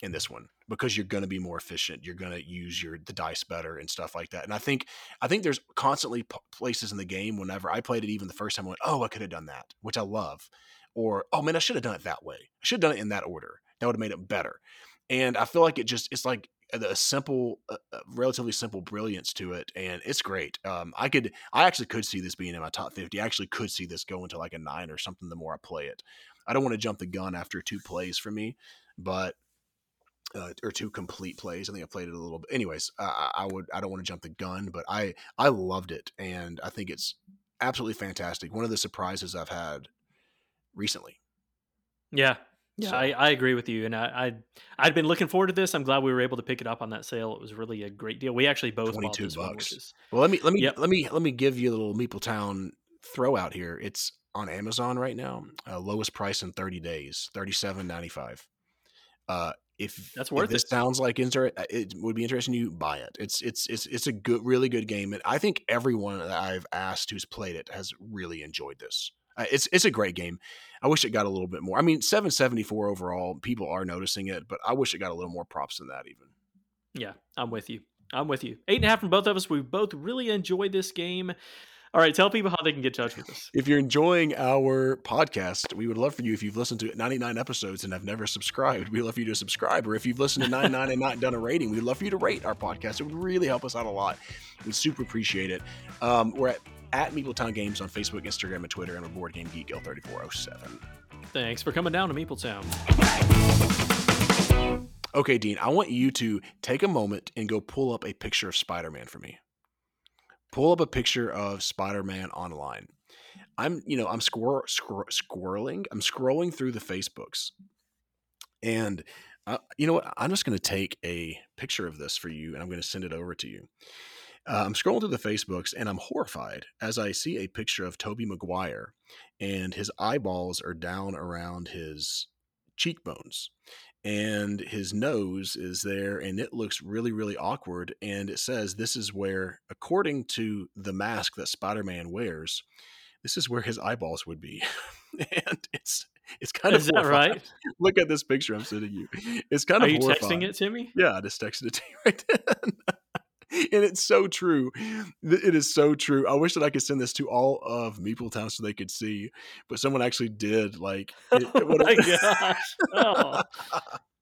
in this one because you're going to be more efficient you're going to use your the dice better and stuff like that and i think i think there's constantly p- places in the game whenever i played it even the first time i went oh i could have done that which i love or oh man i should have done it that way i should have done it in that order that would have made it better and i feel like it just it's like a simple a relatively simple brilliance to it and it's great um i could i actually could see this being in my top 50 i actually could see this going to like a nine or something the more i play it i don't want to jump the gun after two plays for me but uh, or two complete plays. I think I played it a little bit. Anyways, uh, I would I don't want to jump the gun, but I I loved it, and I think it's absolutely fantastic. One of the surprises I've had recently. Yeah, yeah, so. I, I agree with you, and I, I had been looking forward to this. I'm glad we were able to pick it up on that sale. It was really a great deal. We actually both twenty two bucks. One, is, well, let me let me yep. let me let me give you a little Meepletown throw out here. It's on Amazon right now. Uh, lowest price in 30 days, thirty seven ninety five. Uh, if that's worth if this it. sounds like inter- uh, it would be interesting to you buy it. It's it's it's it's a good really good game and i think everyone that i've asked who's played it has really enjoyed this. Uh, it's it's a great game. I wish it got a little bit more. I mean 774 overall people are noticing it but i wish it got a little more props than that even. Yeah i'm with you. I'm with you. Eight and a half from both of us. We both really enjoyed this game all right, tell people how they can get in touch with us. If you're enjoying our podcast, we would love for you if you've listened to 99 episodes and have never subscribed, we'd love for you to subscribe. Or if you've listened to 99 and not done a rating, we'd love for you to rate our podcast. It would really help us out a lot. We'd super appreciate it. Um, we're at at Meepletown Games on Facebook, Instagram, and Twitter, and a Board Game Geek L3407. Thanks for coming down to Meepletown. Okay, Dean, I want you to take a moment and go pull up a picture of Spider Man for me pull up a picture of Spider-Man online. I'm, you know, I'm squir- squir- squirreling. I'm scrolling through the Facebooks, and uh, you know what? I'm just going to take a picture of this for you, and I'm going to send it over to you. Uh, I'm scrolling through the Facebooks, and I'm horrified as I see a picture of Tobey Maguire, and his eyeballs are down around his cheekbones and his nose is there and it looks really really awkward and it says this is where according to the mask that spider-man wears this is where his eyeballs would be. (laughs) And it's it's kind is of that right? (laughs) Look at this picture i'm sending you. It's kind Are of you horrifying. texting it to me? Yeah i just texted it to you (laughs) right then (laughs) and it's so true. It is so true. I wish that I could send this to all of Meepletown so they could see, but someone actually did. Like, (laughs) it, oh my gosh! (laughs) Oh.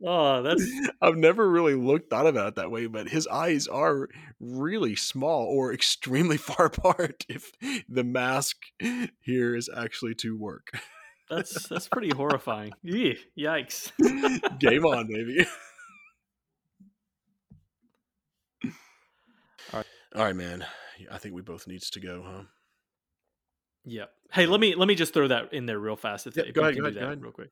oh, that's. I've never really looked thought about it that way, but his eyes are really small or extremely far apart. If the mask here is actually to work, that's that's pretty horrifying. Yikes! Game on, baby. All right, man. I think we both needs to go, huh? Yeah. Hey, let me let me just throw that in there real fast. If, yeah, if go ahead, can go do ahead, that go ahead. real quick.